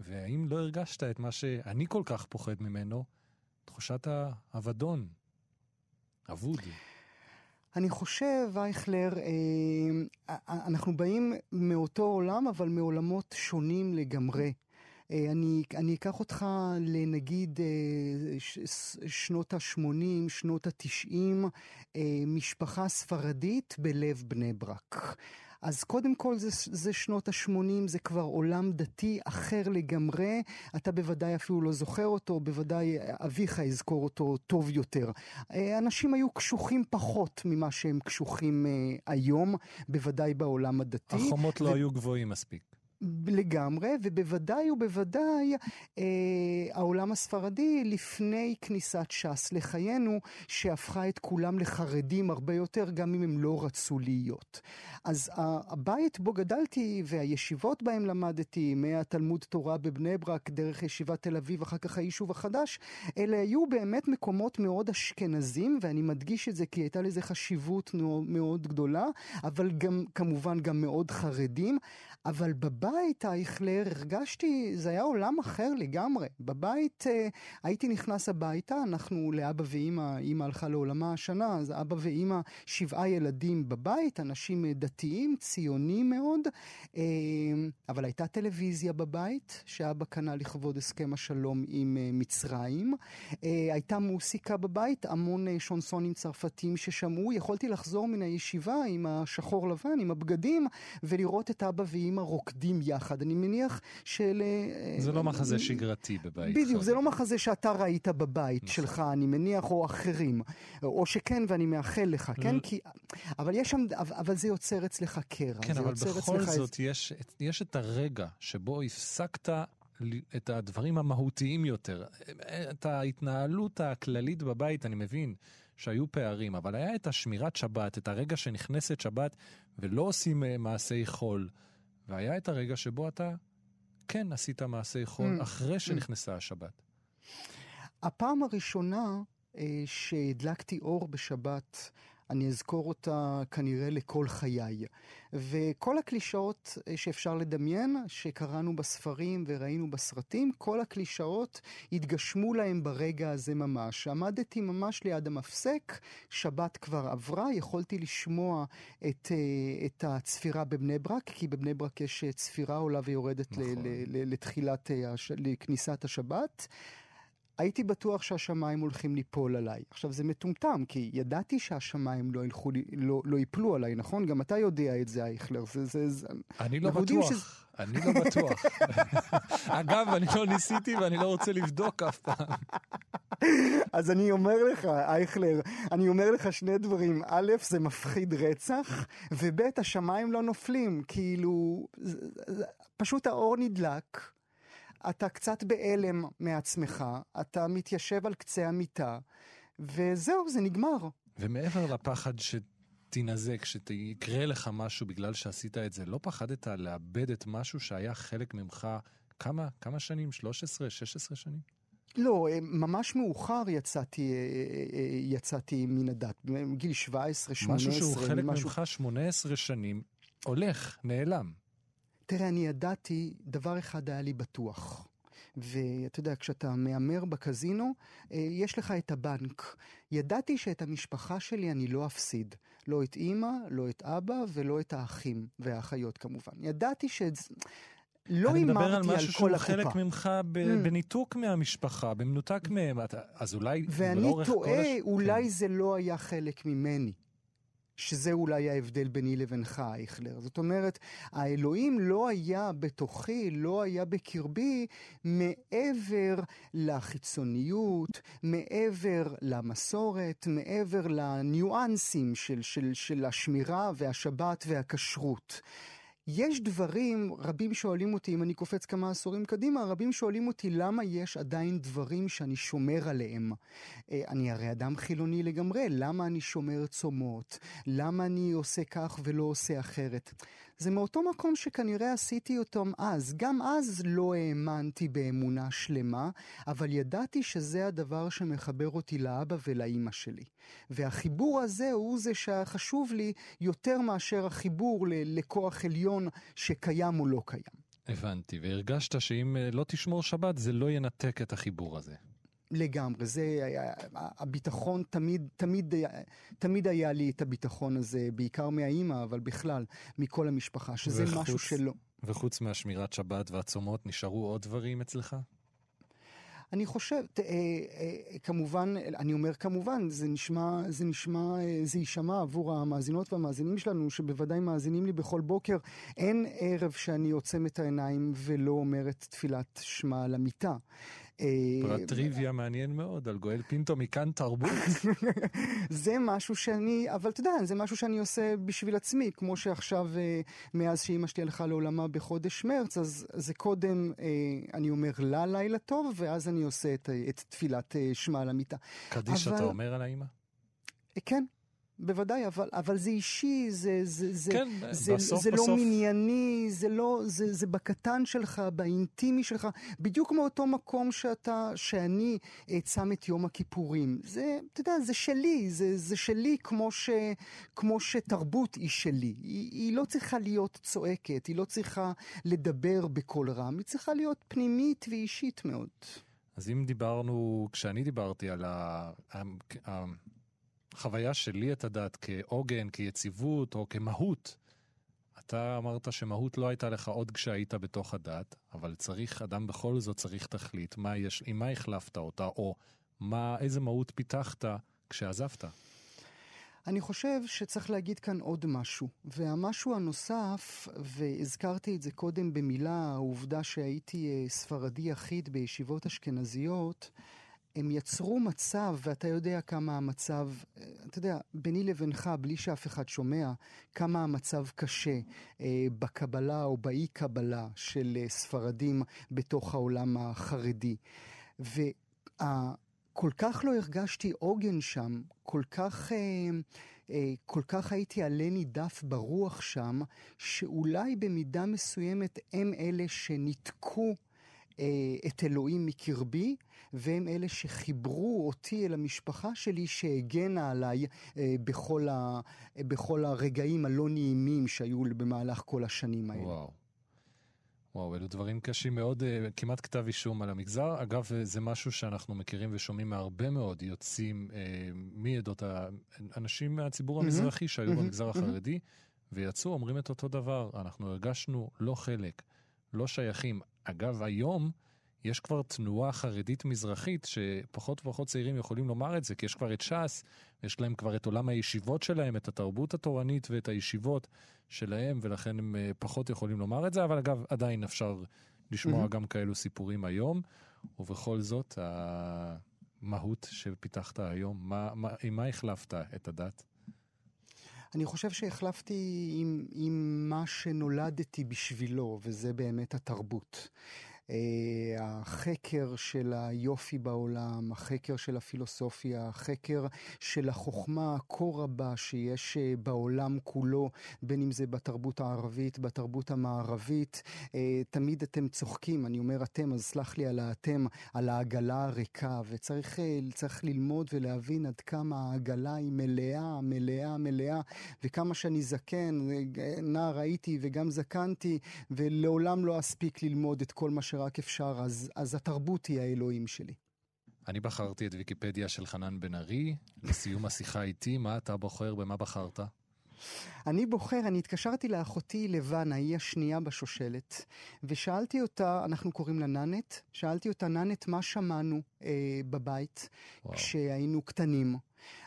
והאם לא הרגשת את מה שאני כל כך פוחד ממנו, תחושת האבדון, אבוד. אני חושב, אייכלר, אה, אנחנו באים מאותו עולם, אבל מעולמות שונים לגמרי. אה, אני, אני אקח אותך לנגיד אה, שנות ה-80, שנות ה-90, אה, משפחה ספרדית בלב בני ברק. אז קודם כל זה, זה שנות ה-80, זה כבר עולם דתי אחר לגמרי, אתה בוודאי אפילו לא זוכר אותו, בוודאי אביך יזכור אותו טוב יותר. אנשים היו קשוחים פחות ממה שהם קשוחים היום, בוודאי בעולם הדתי. החומות לא ו... היו גבוהים מספיק. לגמרי, ובוודאי ובוודאי אה, העולם הספרדי לפני כניסת ש"ס לחיינו, שהפכה את כולם לחרדים הרבה יותר, גם אם הם לא רצו להיות. אז הבית בו גדלתי והישיבות בהם למדתי, מהתלמוד תורה בבני ברק, דרך ישיבת תל אביב, אחר כך היישוב החדש, אלה היו באמת מקומות מאוד אשכנזים, ואני מדגיש את זה כי הייתה לזה חשיבות מאוד גדולה, אבל גם, כמובן גם מאוד חרדים. אבל בבית, אייכלר, הרגשתי, זה היה עולם אחר לגמרי. בבית אה, הייתי נכנס הביתה, אנחנו לאבא ואימא, אימא הלכה לעולמה השנה, אז אבא ואימא, שבעה ילדים בבית, אנשים דתיים, ציונים מאוד, אה, אבל הייתה טלוויזיה בבית, שאבא קנה לכבוד הסכם השלום עם אה, מצרים. אה, הייתה מוסיקה בבית, המון אה, שונסונים צרפתיים ששמעו. יכולתי לחזור מן הישיבה עם השחור לבן, עם הבגדים, ולראות את אבא ואימא. אימא רוקדים יחד. אני מניח של... זה לא מחזה שגרתי בבית. בדיוק, זה לא מחזה שאתה ראית בבית שלך, אני מניח, או אחרים. או שכן, ואני מאחל לך, כן? כי... אבל יש שם... אבל זה יוצר אצלך קרע. כן, אבל בכל זאת יש את הרגע שבו הפסקת את הדברים המהותיים יותר. את ההתנהלות הכללית בבית, אני מבין. שהיו פערים, אבל היה את השמירת שבת, את הרגע שנכנסת שבת ולא עושים מעשי חול. והיה את הרגע שבו אתה כן עשית מעשי חול mm. אחרי שנכנסה mm. השבת. הפעם הראשונה אה, שהדלקתי אור בשבת, אני אזכור אותה כנראה לכל חיי. וכל הקלישאות שאפשר לדמיין, שקראנו בספרים וראינו בסרטים, כל הקלישאות התגשמו להם ברגע הזה ממש. עמדתי ממש ליד המפסק, שבת כבר עברה, יכולתי לשמוע את, את הצפירה בבני ברק, כי בבני ברק יש צפירה עולה ויורדת נכון. לתחילת, לכניסת השבת. הייתי בטוח שהשמיים הולכים ליפול עליי. עכשיו, זה מטומטם, כי ידעתי שהשמיים לא, ילכו, לא, לא ייפלו עליי, נכון? גם אתה יודע את זה, אייכלר. זה, זה, זה... אני לא בטוח. שזה... אני לא בטוח. אגב, אני לא ניסיתי ואני לא רוצה לבדוק אף פעם. אז אני אומר לך, אייכלר, אני אומר לך שני דברים. א', זה מפחיד רצח, וב', השמיים לא נופלים. כאילו, פשוט האור נדלק. אתה קצת בהלם מעצמך, אתה מתיישב על קצה המיטה, וזהו, זה נגמר. ומעבר לפחד שתינזק, שיקרה לך משהו בגלל שעשית את זה, לא פחדת לאבד את משהו שהיה חלק ממך כמה, כמה שנים? 13, 16 שנים? לא, אה, ממש מאוחר יצאתי, אה, אה, יצאתי מן הדת, בגיל 17, 18. משהו שהוא חלק משהו... ממך 18 שנים, הולך, נעלם. תראה, אני ידעתי, דבר אחד היה לי בטוח. ואתה יודע, כשאתה מהמר בקזינו, יש לך את הבנק. ידעתי שאת המשפחה שלי אני לא אפסיד. לא את אימא, לא את אבא ולא את האחים והאחיות כמובן. ידעתי שאת... לא הימרתי על כל הקופה. אני מדבר על משהו שהוא חלק ממך ב- mm. בניתוק מהמשפחה, במנותק מהם. אז אולי... ואני טועה, אולי כן. זה לא היה חלק ממני. שזה אולי ההבדל ביני לבינך, אייכלר. זאת אומרת, האלוהים לא היה בתוכי, לא היה בקרבי, מעבר לחיצוניות, מעבר למסורת, מעבר לניואנסים של, של, של השמירה והשבת והכשרות. יש דברים, רבים שואלים אותי, אם אני קופץ כמה עשורים קדימה, רבים שואלים אותי למה יש עדיין דברים שאני שומר עליהם. אה, אני הרי אדם חילוני לגמרי, למה אני שומר צומות? למה אני עושה כך ולא עושה אחרת? זה מאותו מקום שכנראה עשיתי אותם אז. גם אז לא האמנתי באמונה שלמה, אבל ידעתי שזה הדבר שמחבר אותי לאבא ולאימא שלי. והחיבור הזה הוא זה שחשוב לי יותר מאשר החיבור לכוח עליון שקיים או לא קיים. הבנתי, והרגשת שאם אה, לא תשמור שבת זה לא ינתק את החיבור הזה. לגמרי, זה הביטחון תמיד, תמיד, תמיד היה לי את הביטחון הזה, בעיקר מהאימא, אבל בכלל, מכל המשפחה, שזה וחוץ, משהו שלא. וחוץ מהשמירת שבת והצומות, נשארו עוד דברים אצלך? אני חושב, ת, אה, אה, כמובן, אני אומר כמובן, זה נשמע, זה נשמע, אה, זה יישמע עבור המאזינות והמאזינים שלנו, שבוודאי מאזינים לי בכל בוקר. אין ערב שאני עוצם את העיניים ולא אומר את תפילת שמע על המיטה. פרט טריוויה מעניין מאוד על גואל פינטו מכאן תרבות. [laughs] זה משהו שאני, אבל אתה יודע, זה משהו שאני עושה בשביל עצמי, כמו שעכשיו, אה, מאז שאימא שלי הלכה לעולמה בחודש מרץ, אז זה קודם, אה, אני אומר לה לילה טוב, ואז אני עושה את, את תפילת אה, שמע על המיטה. קדיש אבל... אתה אומר על האימא? כן, בוודאי, אבל, אבל זה אישי, זה, זה, זה, כן, זה, בסוף, זה לא בסוף. לא מנייני, זה לא, זה, זה בקטן שלך, באינטימי שלך, בדיוק מאותו מקום שאתה, שאני שם את יום הכיפורים. זה, אתה יודע, זה שלי, זה, זה שלי כמו, ש, כמו שתרבות היא שלי. היא, היא לא צריכה להיות צועקת, היא לא צריכה לדבר בקול רם, היא צריכה להיות פנימית ואישית מאוד. אז אם דיברנו, כשאני דיברתי על ה... החוויה שלי את הדת כעוגן, כיציבות או כמהות. אתה אמרת שמהות לא הייתה לך עוד כשהיית בתוך הדת, אבל צריך, אדם בכל זאת צריך תכלית, מה יש, עם מה החלפת אותה, או מה, איזה מהות פיתחת כשעזבת? אני חושב שצריך להגיד כאן עוד משהו, והמשהו הנוסף, והזכרתי את זה קודם במילה, העובדה שהייתי אה, ספרדי יחיד בישיבות אשכנזיות, הם יצרו מצב, ואתה יודע כמה המצב, אתה יודע, ביני לבינך, בלי שאף אחד שומע, כמה המצב קשה אה, בקבלה או באי קבלה של אה, ספרדים בתוך העולם החרדי. וכל כך לא הרגשתי עוגן שם, כל כך... אה, אה, כל כך הייתי עלה נידף ברוח שם, שאולי במידה מסוימת הם אלה שניתקו את אלוהים מקרבי, והם אלה שחיברו אותי אל המשפחה שלי, שהגנה עליי אה, בכל, ה, בכל הרגעים הלא נעימים שהיו במהלך כל השנים האלה. וואו. וואו, אלו דברים קשים מאוד, אה, כמעט כתב אישום על המגזר. אגב, זה משהו שאנחנו מכירים ושומעים מהרבה מאוד יוצאים אה, מעדות, אנשים מהציבור המזרחי שהיו במגזר החרדי. ויצאו, אומרים את אותו דבר. אנחנו הרגשנו לא חלק, לא שייכים. אגב, היום יש כבר תנועה חרדית מזרחית שפחות ופחות צעירים יכולים לומר את זה, כי יש כבר את ש"ס, יש להם כבר את עולם הישיבות שלהם, את התרבות התורנית ואת הישיבות שלהם, ולכן הם אה, פחות יכולים לומר את זה, אבל אגב, עדיין אפשר לשמוע mm-hmm. גם כאלו סיפורים היום, ובכל זאת, המהות שפיתחת היום, מה, מה, עם מה החלפת את הדת? אני חושב שהחלפתי עם, עם מה שנולדתי בשבילו, וזה באמת התרבות. החקר של היופי בעולם, החקר של הפילוסופיה, החקר של החוכמה הכה רבה שיש בעולם כולו, בין אם זה בתרבות הערבית, בתרבות המערבית. תמיד אתם צוחקים, אני אומר אתם, אז סלח לי על האתם, על העגלה הריקה, וצריך ללמוד ולהבין עד כמה העגלה היא מלאה, מלאה, מלאה, וכמה שאני זקן, נער הייתי וגם זקנתי, ולעולם לא אספיק ללמוד את כל מה שרק אפשר, אז, אז התרבות היא האלוהים שלי. אני בחרתי את ויקיפדיה של חנן בן ארי, לסיום השיחה איתי, מה אתה בוחר, במה בחרת? אני בוחר, אני התקשרתי לאחותי לבנה, היא השנייה בשושלת, ושאלתי אותה, אנחנו קוראים לה ננת, שאלתי אותה, ננת, מה שמענו אה, בבית וואו. כשהיינו קטנים?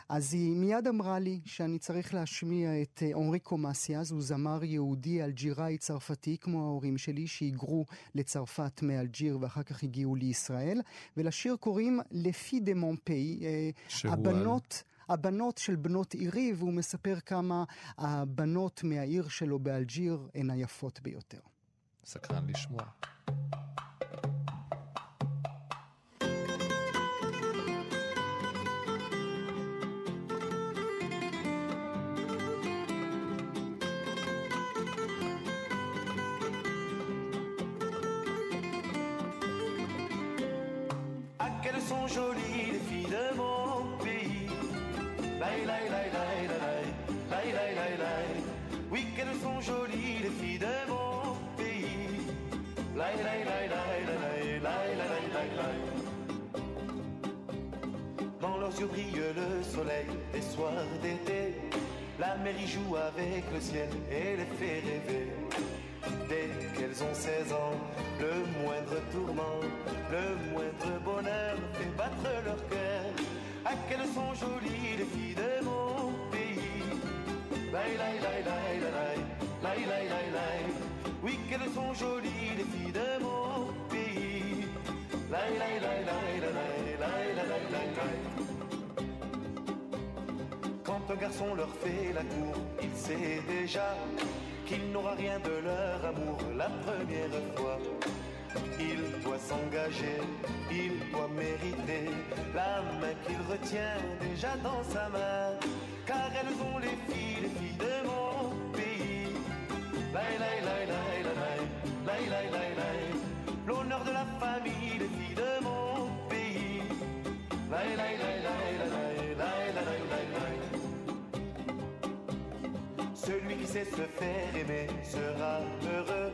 אז היא מיד אמרה לי שאני צריך להשמיע את אונריקו מסיאז, הוא זמר יהודי אלג'יראי צרפתי כמו ההורים שלי שהיגרו לצרפת מאלג'יר ואחר כך הגיעו לישראל, ולשיר קוראים לפי דה מונפי, הבנות... הבנות של בנות עירי, והוא מספר כמה הבנות מהעיר שלו באלג'יר הן היפות ביותר. סקרן לשמוע. Yeux brille le soleil des soirs d'été. La mer y joue avec le ciel et les fait rêver. Dès qu'elles ont 16 ans, le moindre tourment, le moindre bonheur fait battre leur cœur. À qu'elles sont jolies les filles de mon pays. Laï, laï, laï, laï, laï, laï, laï, laï, laï. Oui, qu'elles sont jolies les filles de mon pays. Laï, laï, laï, laï, laï, laï, laï, laï, laï. Quand un garçon leur fait la cour, il sait déjà qu'il n'aura rien de leur amour la première fois. Il doit s'engager, il doit mériter la main qu'il retient déjà dans sa main. Car elles ont les filles, les filles de mon pays. L'honneur de la famille, les filles de mon pays. Celui qui sait se faire aimer sera heureux.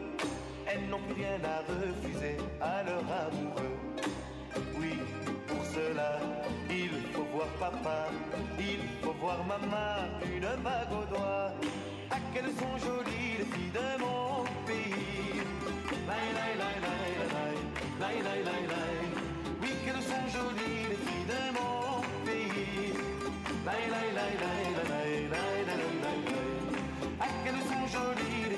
Elles n'ont plus rien à refuser à leur amoureux. Oui, pour cela, il faut voir papa, il faut voir maman, une bague au doigt. À qu'elles sont jolies les filles de mon pays. Oui, qu'elles sont jolies les filles de mon pays. Ah, qu'elles sont jolies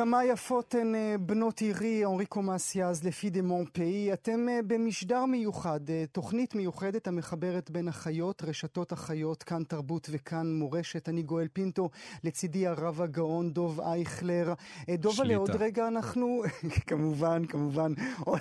כמה יפות הן אה, בנות עירי, אנריקו מסיאז, לפי דה מונפאי. אתם אה, במשדר מיוחד, אה, תוכנית מיוחדת המחברת בין החיות, רשתות החיות, כאן תרבות וכאן מורשת. אני גואל פינטו, לצידי הרב הגאון דוב אייכלר. דובה, עוד רגע אנחנו, [laughs] כמובן, כמובן, עוד,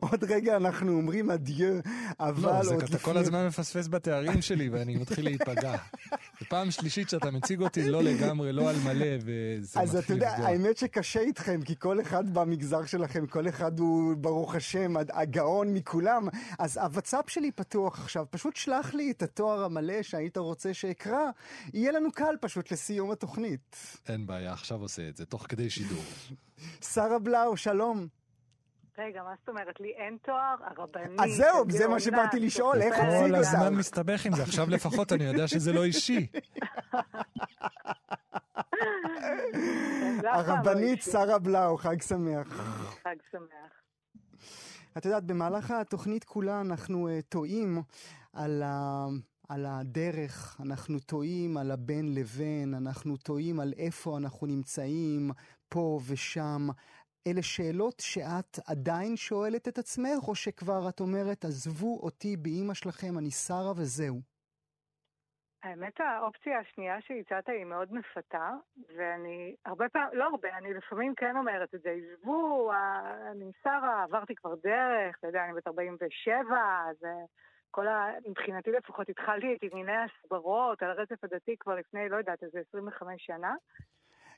עוד רגע אנחנו אומרים אדיו, אבל לא, עוד לפני... אתה כל הזמן מפספס בתארים שלי ואני מתחיל להיפגע. [laughs] זו פעם שלישית שאתה מציג אותי לא לגמרי, לא על מלא, וזה אז אתה מתחיל יודע, לפגוע. האמת שקשה איתכם, כי כל אחד במגזר שלכם, כל אחד הוא, ברוך השם, הגאון מכולם. אז הוואטסאפ שלי פתוח עכשיו, פשוט שלח לי את התואר המלא שהיית רוצה שאקרא, יהיה לנו קל פשוט לסיום התוכנית. אין בעיה, עכשיו עושה את זה, תוך כדי שידור. [laughs] שרה בלאו, שלום. רגע, מה זאת אומרת? לי אין תואר? הרבנית, אז זהו, זה מה שבאתי לשאול, איך שופטת. הציג כל? הזמן מסתבך עם זה, עכשיו לפחות אני יודע שזה לא אישי. [laughs] הרבנית. שרה בלאו, חג שמח. חג שמח. את יודעת, במהלך התוכנית כולה אנחנו uh, טועים על, ה... על הדרך, אנחנו טועים על הבין לבין, אנחנו טועים על איפה אנחנו נמצאים, פה ושם. אלה שאלות שאת עדיין שואלת את עצמך, או שכבר את אומרת, עזבו אותי באימא שלכם, אני שרה וזהו? האמת, האופציה השנייה שהצעת היא מאוד מפתה, ואני הרבה פעמים, לא הרבה, אני לפעמים כן אומרת את זה, עזבו, אני שרה, עברתי כבר דרך, אתה יודע, אני בת 47, אז אה, כל ה... מבחינתי לפחות התחלתי את ענייני ההסברות על הרצף הדתי כבר לפני, לא יודעת, איזה 25 שנה.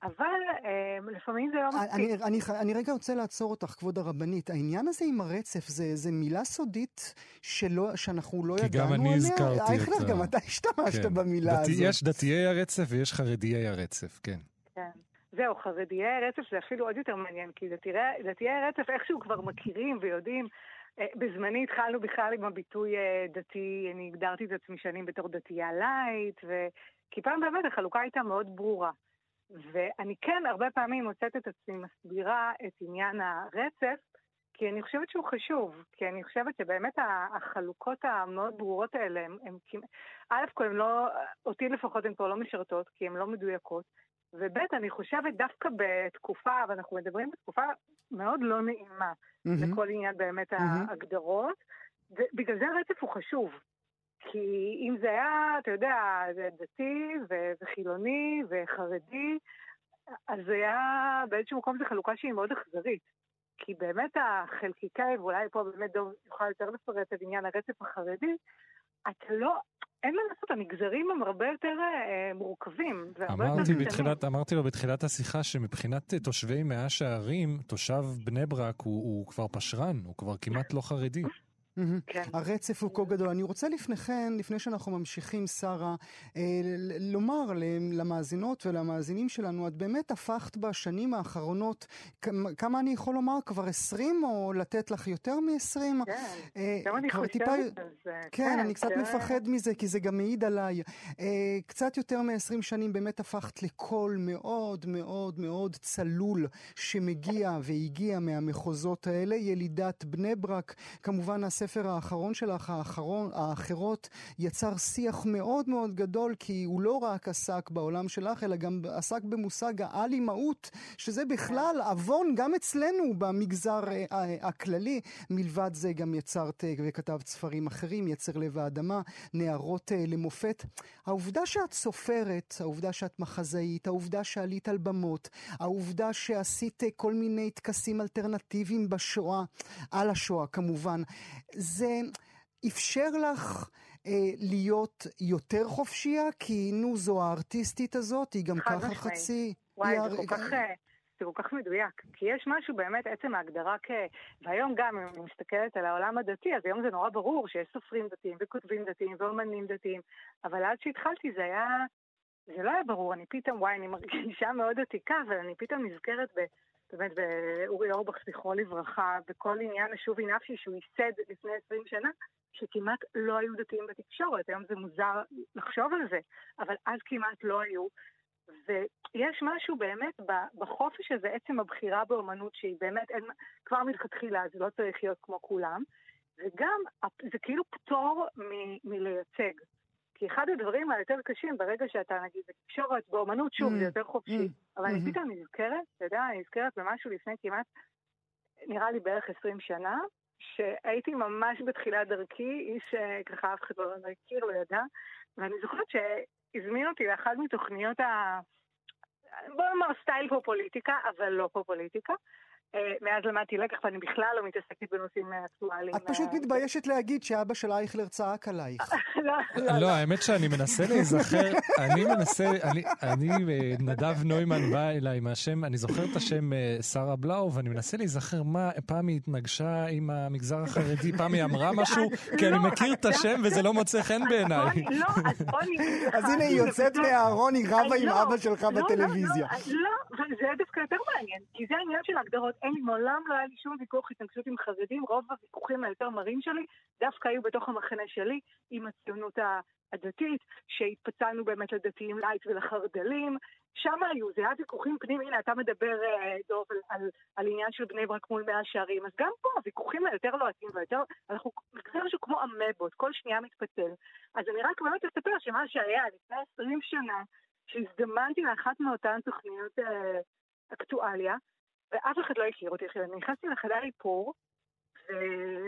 אבל אה, לפעמים זה לא מספיק. אני, אני, אני רגע רוצה לעצור אותך, כבוד הרבנית. העניין הזה עם הרצף, זה, זה מילה סודית שלא, שאנחנו לא ידענו עליה? כי גם אני הזכרתי את אייכלר, גם אתה השתמשת כן. במילה דתי, הזאת. יש דתיי הרצף ויש חרדיי הרצף, כן. כן. זהו, חרדיי הרצף זה אפילו עוד יותר מעניין, כי דתיי, דתיי הרצף איכשהו כבר מכירים ויודעים. אה, בזמני התחלנו בכלל עם הביטוי אה, דתי, אני הגדרתי את עצמי שנים בתור דתייה לייט, ו... כי פעם באמת החלוקה הייתה מאוד ברורה. ואני כן הרבה פעמים מוצאת את עצמי מסבירה את עניין הרצף, כי אני חושבת שהוא חשוב, כי אני חושבת שבאמת החלוקות המאוד ברורות האלה, הן כמעט, א' כל הן לא, אותי לפחות הן כבר לא משרתות, כי הן לא מדויקות, וב' אני חושבת דווקא בתקופה, ואנחנו מדברים בתקופה מאוד לא נעימה, מהמם. לכל עניין באמת מהמם. ההגדרות, ובגלל זה הרצף הוא חשוב. כי אם זה היה, אתה יודע, זה דתי וחילוני וחרדי, אז זה היה, באיזשהו מקום זו חלוקה שהיא מאוד אכזרית. כי באמת החלקיקאי, ואולי פה באמת דוב יוכל יותר לפרט את עניין הרצף החרדי, אתה לא, אין מה לעשות, המגזרים הם הרבה יותר אה, מורכבים. יותר אמרתי, קטנים. בתחילת, אמרתי לו בתחילת השיחה שמבחינת אה, תושבי מאה שערים, תושב בני ברק הוא, הוא כבר פשרן, הוא כבר כמעט לא חרדי. כן. הרצף הוא כה גדול. אני רוצה לפני כן, לפני שאנחנו ממשיכים, שרה, אה, לומר למאזינות ולמאזינים שלנו, את באמת הפכת בשנים האחרונות, כמה- אני יכול לומר, כבר 20 או לתת לך יותר מ-20? כן, גם אני חושבת על זה. כן, אני קצת זה- מפחד מזה, כי זה גם מעיד עליי. אה, קצת יותר מ-20 שנים באמת הפכת לקול מאוד מאוד מאוד צלול, שמגיע והגיע מהמחוזות האלה. ילידת בני ברק, כמובן הספר האחרון שלך, האחרון, האחרות, יצר שיח מאוד מאוד גדול, כי הוא לא רק עסק בעולם שלך, אלא גם עסק במושג העל-אימהות, שזה בכלל עוון גם אצלנו במגזר אה, אה, הכללי. מלבד זה גם יצרת אה, וכתבת ספרים אחרים, יצר לב האדמה, נערות למופת. העובדה שאת סופרת, העובדה שאת מחזאית, העובדה שעלית על במות, העובדה שעשית כל מיני טקסים אלטרנטיביים בשואה, על השואה כמובן, זה אפשר לך... אה, להיות יותר חופשייה, כי נו זו הארטיסטית הזאת, היא גם ככה. חצי... וואי, היא זה הר- כל כך... אה, זה כל כך מדויק, כי יש משהו באמת, עצם ההגדרה כ... והיום גם, אם אני מסתכלת על העולם הדתי, אז היום זה נורא ברור שיש סופרים דתיים וכותבים דתיים ואומנים דתיים, אבל עד שהתחלתי זה היה... זה לא היה ברור, אני פתאום, וואי, אני מרגישה מאוד עתיקה, אבל אני פתאום נזכרת ב... באמת באורי אורבך, זכרו לברכה, בכל עניין השובי נפשי שהוא ייסד לפני 20 שנה, שכמעט לא היו דתיים בתקשורת. היום זה מוזר לחשוב על זה, אבל אז כמעט לא היו. ויש משהו באמת בחופש הזה, עצם הבחירה באומנות, שהיא באמת, אין, כבר מלכתחילה זה לא צריך להיות כמו כולם, וגם זה כאילו פטור מ- מלייצג. כי אחד הדברים היותר קשים ברגע שאתה נגיד בתקשורת, באומנות, שוב, Mm, זה יותר חופשי. mm, אבל אני mhm. פתאום נזכרת, אתה יודע, אני נזכרת במשהו לפני כמעט, נראה לי בערך 20 שנה, שהייתי ממש בתחילת דרכי, איש שככה אף אחד לא הכיר, לא ידע, ואני זוכרת שהזמין אותי לאחת מתוכניות ה... בוא נאמר סטייל פופוליטיקה, אבל לא פופוליטיקה. אה, מאז למדתי לקח ואני בכלל לא מתעסקת בנושאים אה, אקטואליים. את פשוט אה, מתביישת להגיד שאבא של אייכלר צעק עלייך. [laughs] לא, לא, לא, האמת שאני מנסה להיזכר, אני מנסה, אני, אני, אה, נדב נוימן בא אליי מהשם, אני זוכר את השם אה, שרה בלאו, ואני מנסה להיזכר מה, פעם היא התנגשה עם המגזר החרדי, פעם היא אמרה משהו, [laughs] כי אני לא, מכיר את השם וזה לא מוצא חן בעיניי. לא, אז הנה היא זה יוצאת מהארון, היא רבה עם לא, אבא שלך לא, לא, בטלוויזיה. לא, לא, זה דווקא יותר מעניין, כי זה העניין של ההגדרות. אין לי, מעולם לא היה לי שום ויכוח התנגשות עם חרדים, רוב הוויכוחים היותר מרים שלי דווקא היו בתוך המחנה שלי, עם הציונות הדתית, שהתפצלנו באמת לדתיים לייט ולחרד"לים, שם היו, זה היה ויכוחים פנים, הנה אתה מדבר, אה, דוב, על, על, על עניין של בני ברק מול מאה שערים, אז גם פה הוויכוחים היותר לוהטים והיותר, אנחנו זה משהו כמו אמבות, כל שנייה מתפצל. אז אני רק באמת אספר שמה שהיה לפני 20 שנה, שהזדמנתי לאחת מאותן תוכניות אה, אקטואליה, ואף אחד לא הכיר אותי. אני נכנסתי לחדר איפור,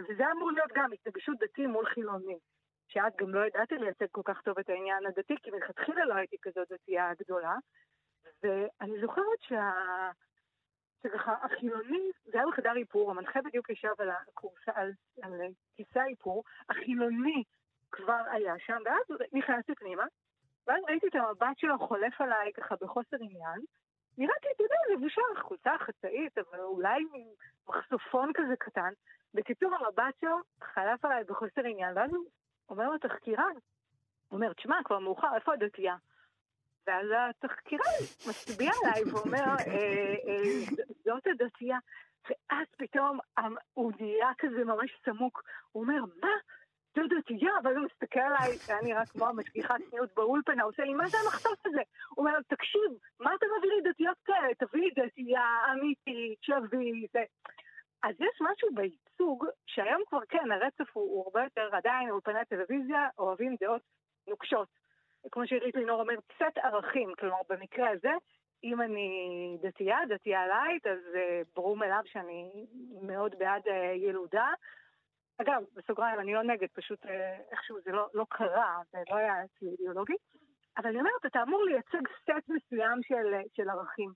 וזה אמור להיות גם התנגשות דתי מול חילוני. שאז גם לא ידעתי לייצג כל כך טוב את העניין הדתי, כי מלכתחילה לא הייתי כזאת דתייה גדולה. ואני זוכרת שה... שככה החילוני, זה היה בחדר איפור, המנחה בדיוק ישב על, הקורס, על, על כיסא האיפור, החילוני כבר היה שם, ואז נכנסתי פנימה, ואז ראיתי את המבט שלו חולף עליי ככה בחוסר עניין. נראיתי, אתה יודע, לבושה חולצה חצאית, אבל אולי מחשופון כזה קטן. בקיצור, המבט שלו חלף עליי בחוסר עניין, ואז הוא אומר לו, תחקירן, הוא אומר, תשמע, כבר מאוחר, איפה הדתייה? ואז התחקירן מצביע עליי ואומר, אה, אה, זאת הדתייה. ואז פתאום הוא נהיה כזה ממש סמוק. הוא אומר, מה? זו דתייה? ואז הוא מסתכל עליי, היה נראה כמו המשגיחת צניעות באולפנה, הוא עושה לי, מה זה המחטוף הזה? הוא אומר, תקשיב, מה אתה מביא לי דתיות כאלה? תביא לי דתייה אמיתית, שביעית. אז יש משהו בייצוג, שהיום כבר כן, הרצף הוא, הוא הרבה יותר, עדיין אולפני טלוויזיה אוהבים דעות נוקשות. כמו שעירית לינור אומרת, סט ערכים, כלומר במקרה הזה, אם אני דתייה, דתייה לייט, אז אה, ברור מאליו שאני מאוד בעד אה, ילודה. אגב, בסוגריים, אני לא נגד, פשוט אה, איכשהו זה לא, לא קרה, זה לא היה אידיאולוגי. אבל אני אומרת, אתה אמור לייצג סט מסוים של, של ערכים.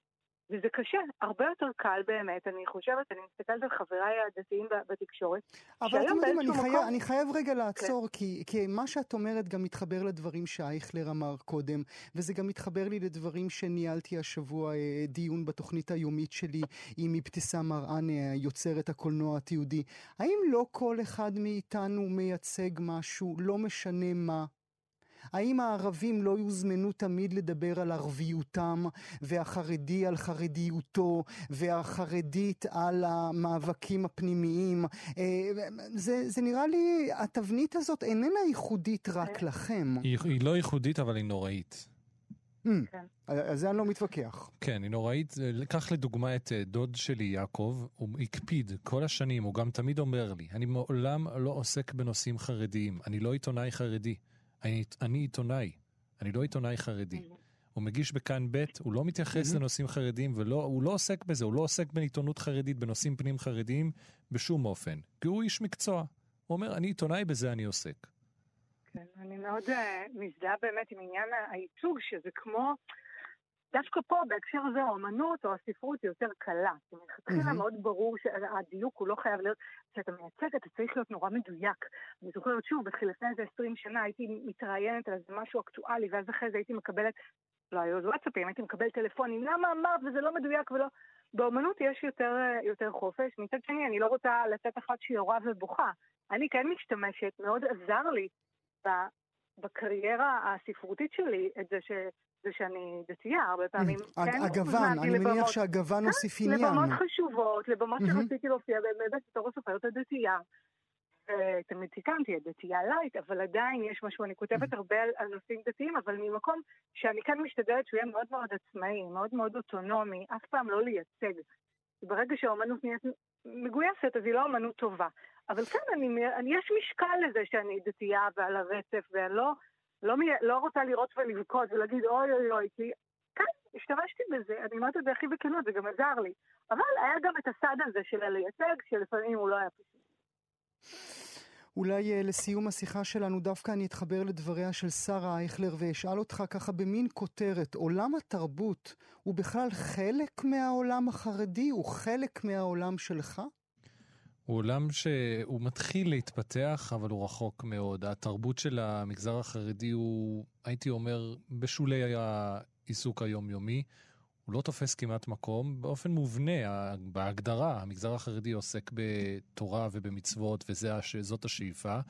וזה קשה, הרבה יותר קל באמת, אני חושבת, אני מסתכלת על חבריי הדתיים בתקשורת. אבל אתם יודעים, אני, מקום... אני חייב רגע לעצור, כן. כי, כי מה שאת אומרת גם מתחבר לדברים שאייכלר אמר קודם, וזה גם מתחבר לי לדברים שניהלתי השבוע אה, דיון בתוכנית היומית שלי עם אבתיסאם מראענה, יוצרת הקולנוע התיעודי. האם לא כל אחד מאיתנו מייצג משהו, לא משנה מה, האם הערבים לא יוזמנו תמיד לדבר על ערביותם, והחרדי על חרדיותו, והחרדית על המאבקים הפנימיים? אה, זה, זה נראה לי, התבנית הזאת איננה ייחודית רק לכם. היא, היא לא ייחודית, אבל היא נוראית. Mm, כן. על זה אני לא מתווכח. כן, היא נוראית. קח לדוגמה את אה, דוד שלי, יעקב, הוא הקפיד כל השנים, הוא גם תמיד אומר לי, אני מעולם לא עוסק בנושאים חרדיים, אני לא עיתונאי חרדי. אני, אני עיתונאי, אני לא עיתונאי חרדי. הוא מגיש בכאן ב', הוא לא מתייחס לנושאים חרדיים, והוא לא עוסק בזה, הוא לא עוסק בעיתונות חרדית, בנושאים פנים חרדיים, בשום אופן. כי הוא איש מקצוע. הוא אומר, אני עיתונאי, בזה אני עוסק. כן, אני מאוד uh, מזדהה באמת עם עניין הייצוג, שזה כמו... דווקא פה, בהקשר הזה, האמנות או הספרות היא יותר קלה. זאת אומרת, מלכתחילה מאוד ברור שהדיוק הוא לא חייב להיות, כשאתה מייצג אתה צריך להיות נורא מדויק. אני זוכרת שוב, לפני איזה 20 שנה הייתי מתראיינת על איזה משהו אקטואלי, ואז אחרי זה הייתי מקבלת, לא היו אז וואטסאפים, הייתי מקבלת טלפונים, למה אמרת וזה לא מדויק ולא... באמנות יש יותר, יותר חופש, מצד שני אני לא רוצה לתת אחת שיורה ובוכה. אני כן משתמשת, מאוד עזר לי בקריירה הספרותית שלי את זה ש... זה שאני דתייה, הרבה פעמים כן הגוון, אני מניח שהגוון כן, הוסיף עניין. לבמות חשובות, לבמות שרציתי להופיע באמת בתור הסופרת הדתייה. תמיד סיכמתי, הדתייה לייט, אבל עדיין יש משהו, אני כותבת הרבה על, על נושאים דתיים, אבל ממקום שאני כן משתדלת שהוא יהיה מאוד מאוד עצמאי, מאוד מאוד אוטונומי, אף פעם לא לייצג. ברגע שהאומנות נהיית מגויסת, אז היא לא אמנות טובה. אבל כן, אני, אני, יש משקל לזה שאני דתייה ועל הרצף, ואני לא... לא, לא רוצה לראות ולבכות ולהגיד אוי אוי אוי, כי כן, השתמשתי בזה, אני אומרת את זה הכי בכנות, זה גם עזר לי. אבל היה גם את הסד הזה של הלייצג, שלפעמים הוא לא היה פשוט. אולי uh, לסיום השיחה שלנו דווקא אני אתחבר לדבריה של שרה אייכלר ואשאל אותך ככה במין כותרת, עולם התרבות הוא בכלל חלק מהעולם החרדי? הוא חלק מהעולם שלך? הוא עולם שהוא מתחיל להתפתח, אבל הוא רחוק מאוד. התרבות של המגזר החרדי הוא, הייתי אומר, בשולי העיסוק היומיומי. הוא לא תופס כמעט מקום. באופן מובנה, בהגדרה, המגזר החרדי עוסק בתורה ובמצוות, וזאת השאיפה.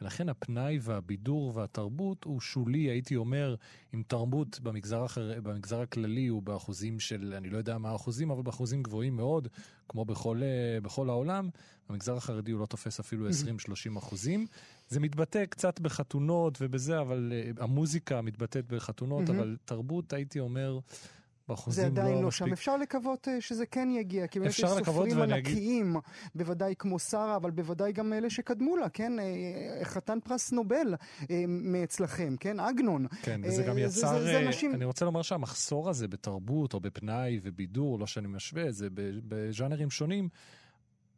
ולכן הפנאי והבידור והתרבות הוא שולי, הייתי אומר, עם תרבות במגזר, אחר, במגזר הכללי הוא באחוזים של, אני לא יודע מה האחוזים, אבל באחוזים גבוהים מאוד, כמו בכל, אה, בכל העולם. במגזר החרדי הוא לא תופס אפילו 20-30 אחוזים. זה מתבטא קצת בחתונות ובזה, אבל uh, המוזיקה מתבטאת בחתונות, אבל תרבות, הייתי אומר, באחוזים זה עדיין לא, לא שם. מספיק. אפשר לקוות אה, שזה כן יגיע, כי באמת יש סופרים ענקיים, בוודאי כמו שרה, אבל בוודאי גם אלה שקדמו לה, כן? אה, חתן פרס נובל אה, מאצלכם, כן? עגנון. כן, וזה אה, גם זה- יצר, זה- זה אה, אנשים- אני רוצה לומר שהמחסור הזה בתרבות או בפנאי ובידור, לא שאני משווה, זה בז'אנרים שונים,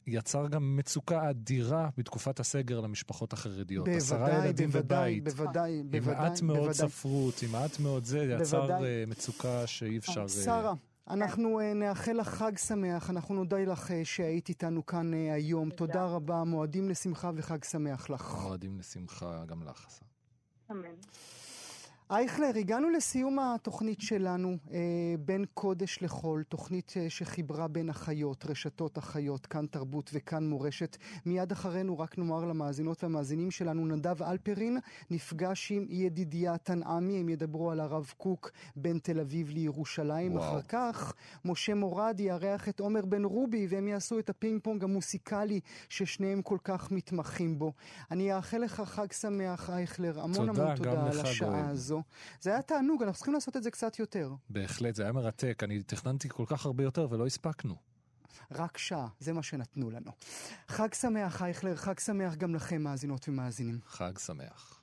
יצר גם מצוקה אדירה בתקופת הסגר למשפחות החרדיות. עשרה בוודאי, ילדים בוודאי, בבית, בוודאי, עם בוודאי, מעט מאוד בוודאי. ספרות, עם מעט מאוד זה, יצר בוודאי. אה, מצוקה שאי אפשר... אה, שרה, אנחנו אה, נאחל לך חג שמח, אנחנו נודה לך שהיית איתנו כאן היום. תודה רבה, מועדים לשמחה וחג שמח לך. מועדים לשמחה גם לך. שרה. אמן. אייכלר, הגענו לסיום התוכנית שלנו, אה, בין קודש לחול, תוכנית אה, שחיברה בין האחיות, רשתות האחיות, כאן תרבות וכאן מורשת. מיד אחרינו, רק נאמר למאזינות והמאזינים שלנו, נדב אלפרין נפגש עם ידידיה תנעמי, הם ידברו על הרב קוק בין תל אביב לירושלים. וואו. אחר כך, משה מורד יארח את עומר בן רובי, והם יעשו את הפינג פונג המוסיקלי ששניהם כל כך מתמחים בו. אני אאחל לך חג שמח, אייכלר, המון תודה, המון תודה על השעה גואל. זה היה תענוג, אנחנו צריכים לעשות את זה קצת יותר. בהחלט, זה היה מרתק. אני תכננתי כל כך הרבה יותר ולא הספקנו. רק שעה, זה מה שנתנו לנו. חג שמח, אייכלר, חג שמח גם לכם, מאזינות ומאזינים. חג שמח.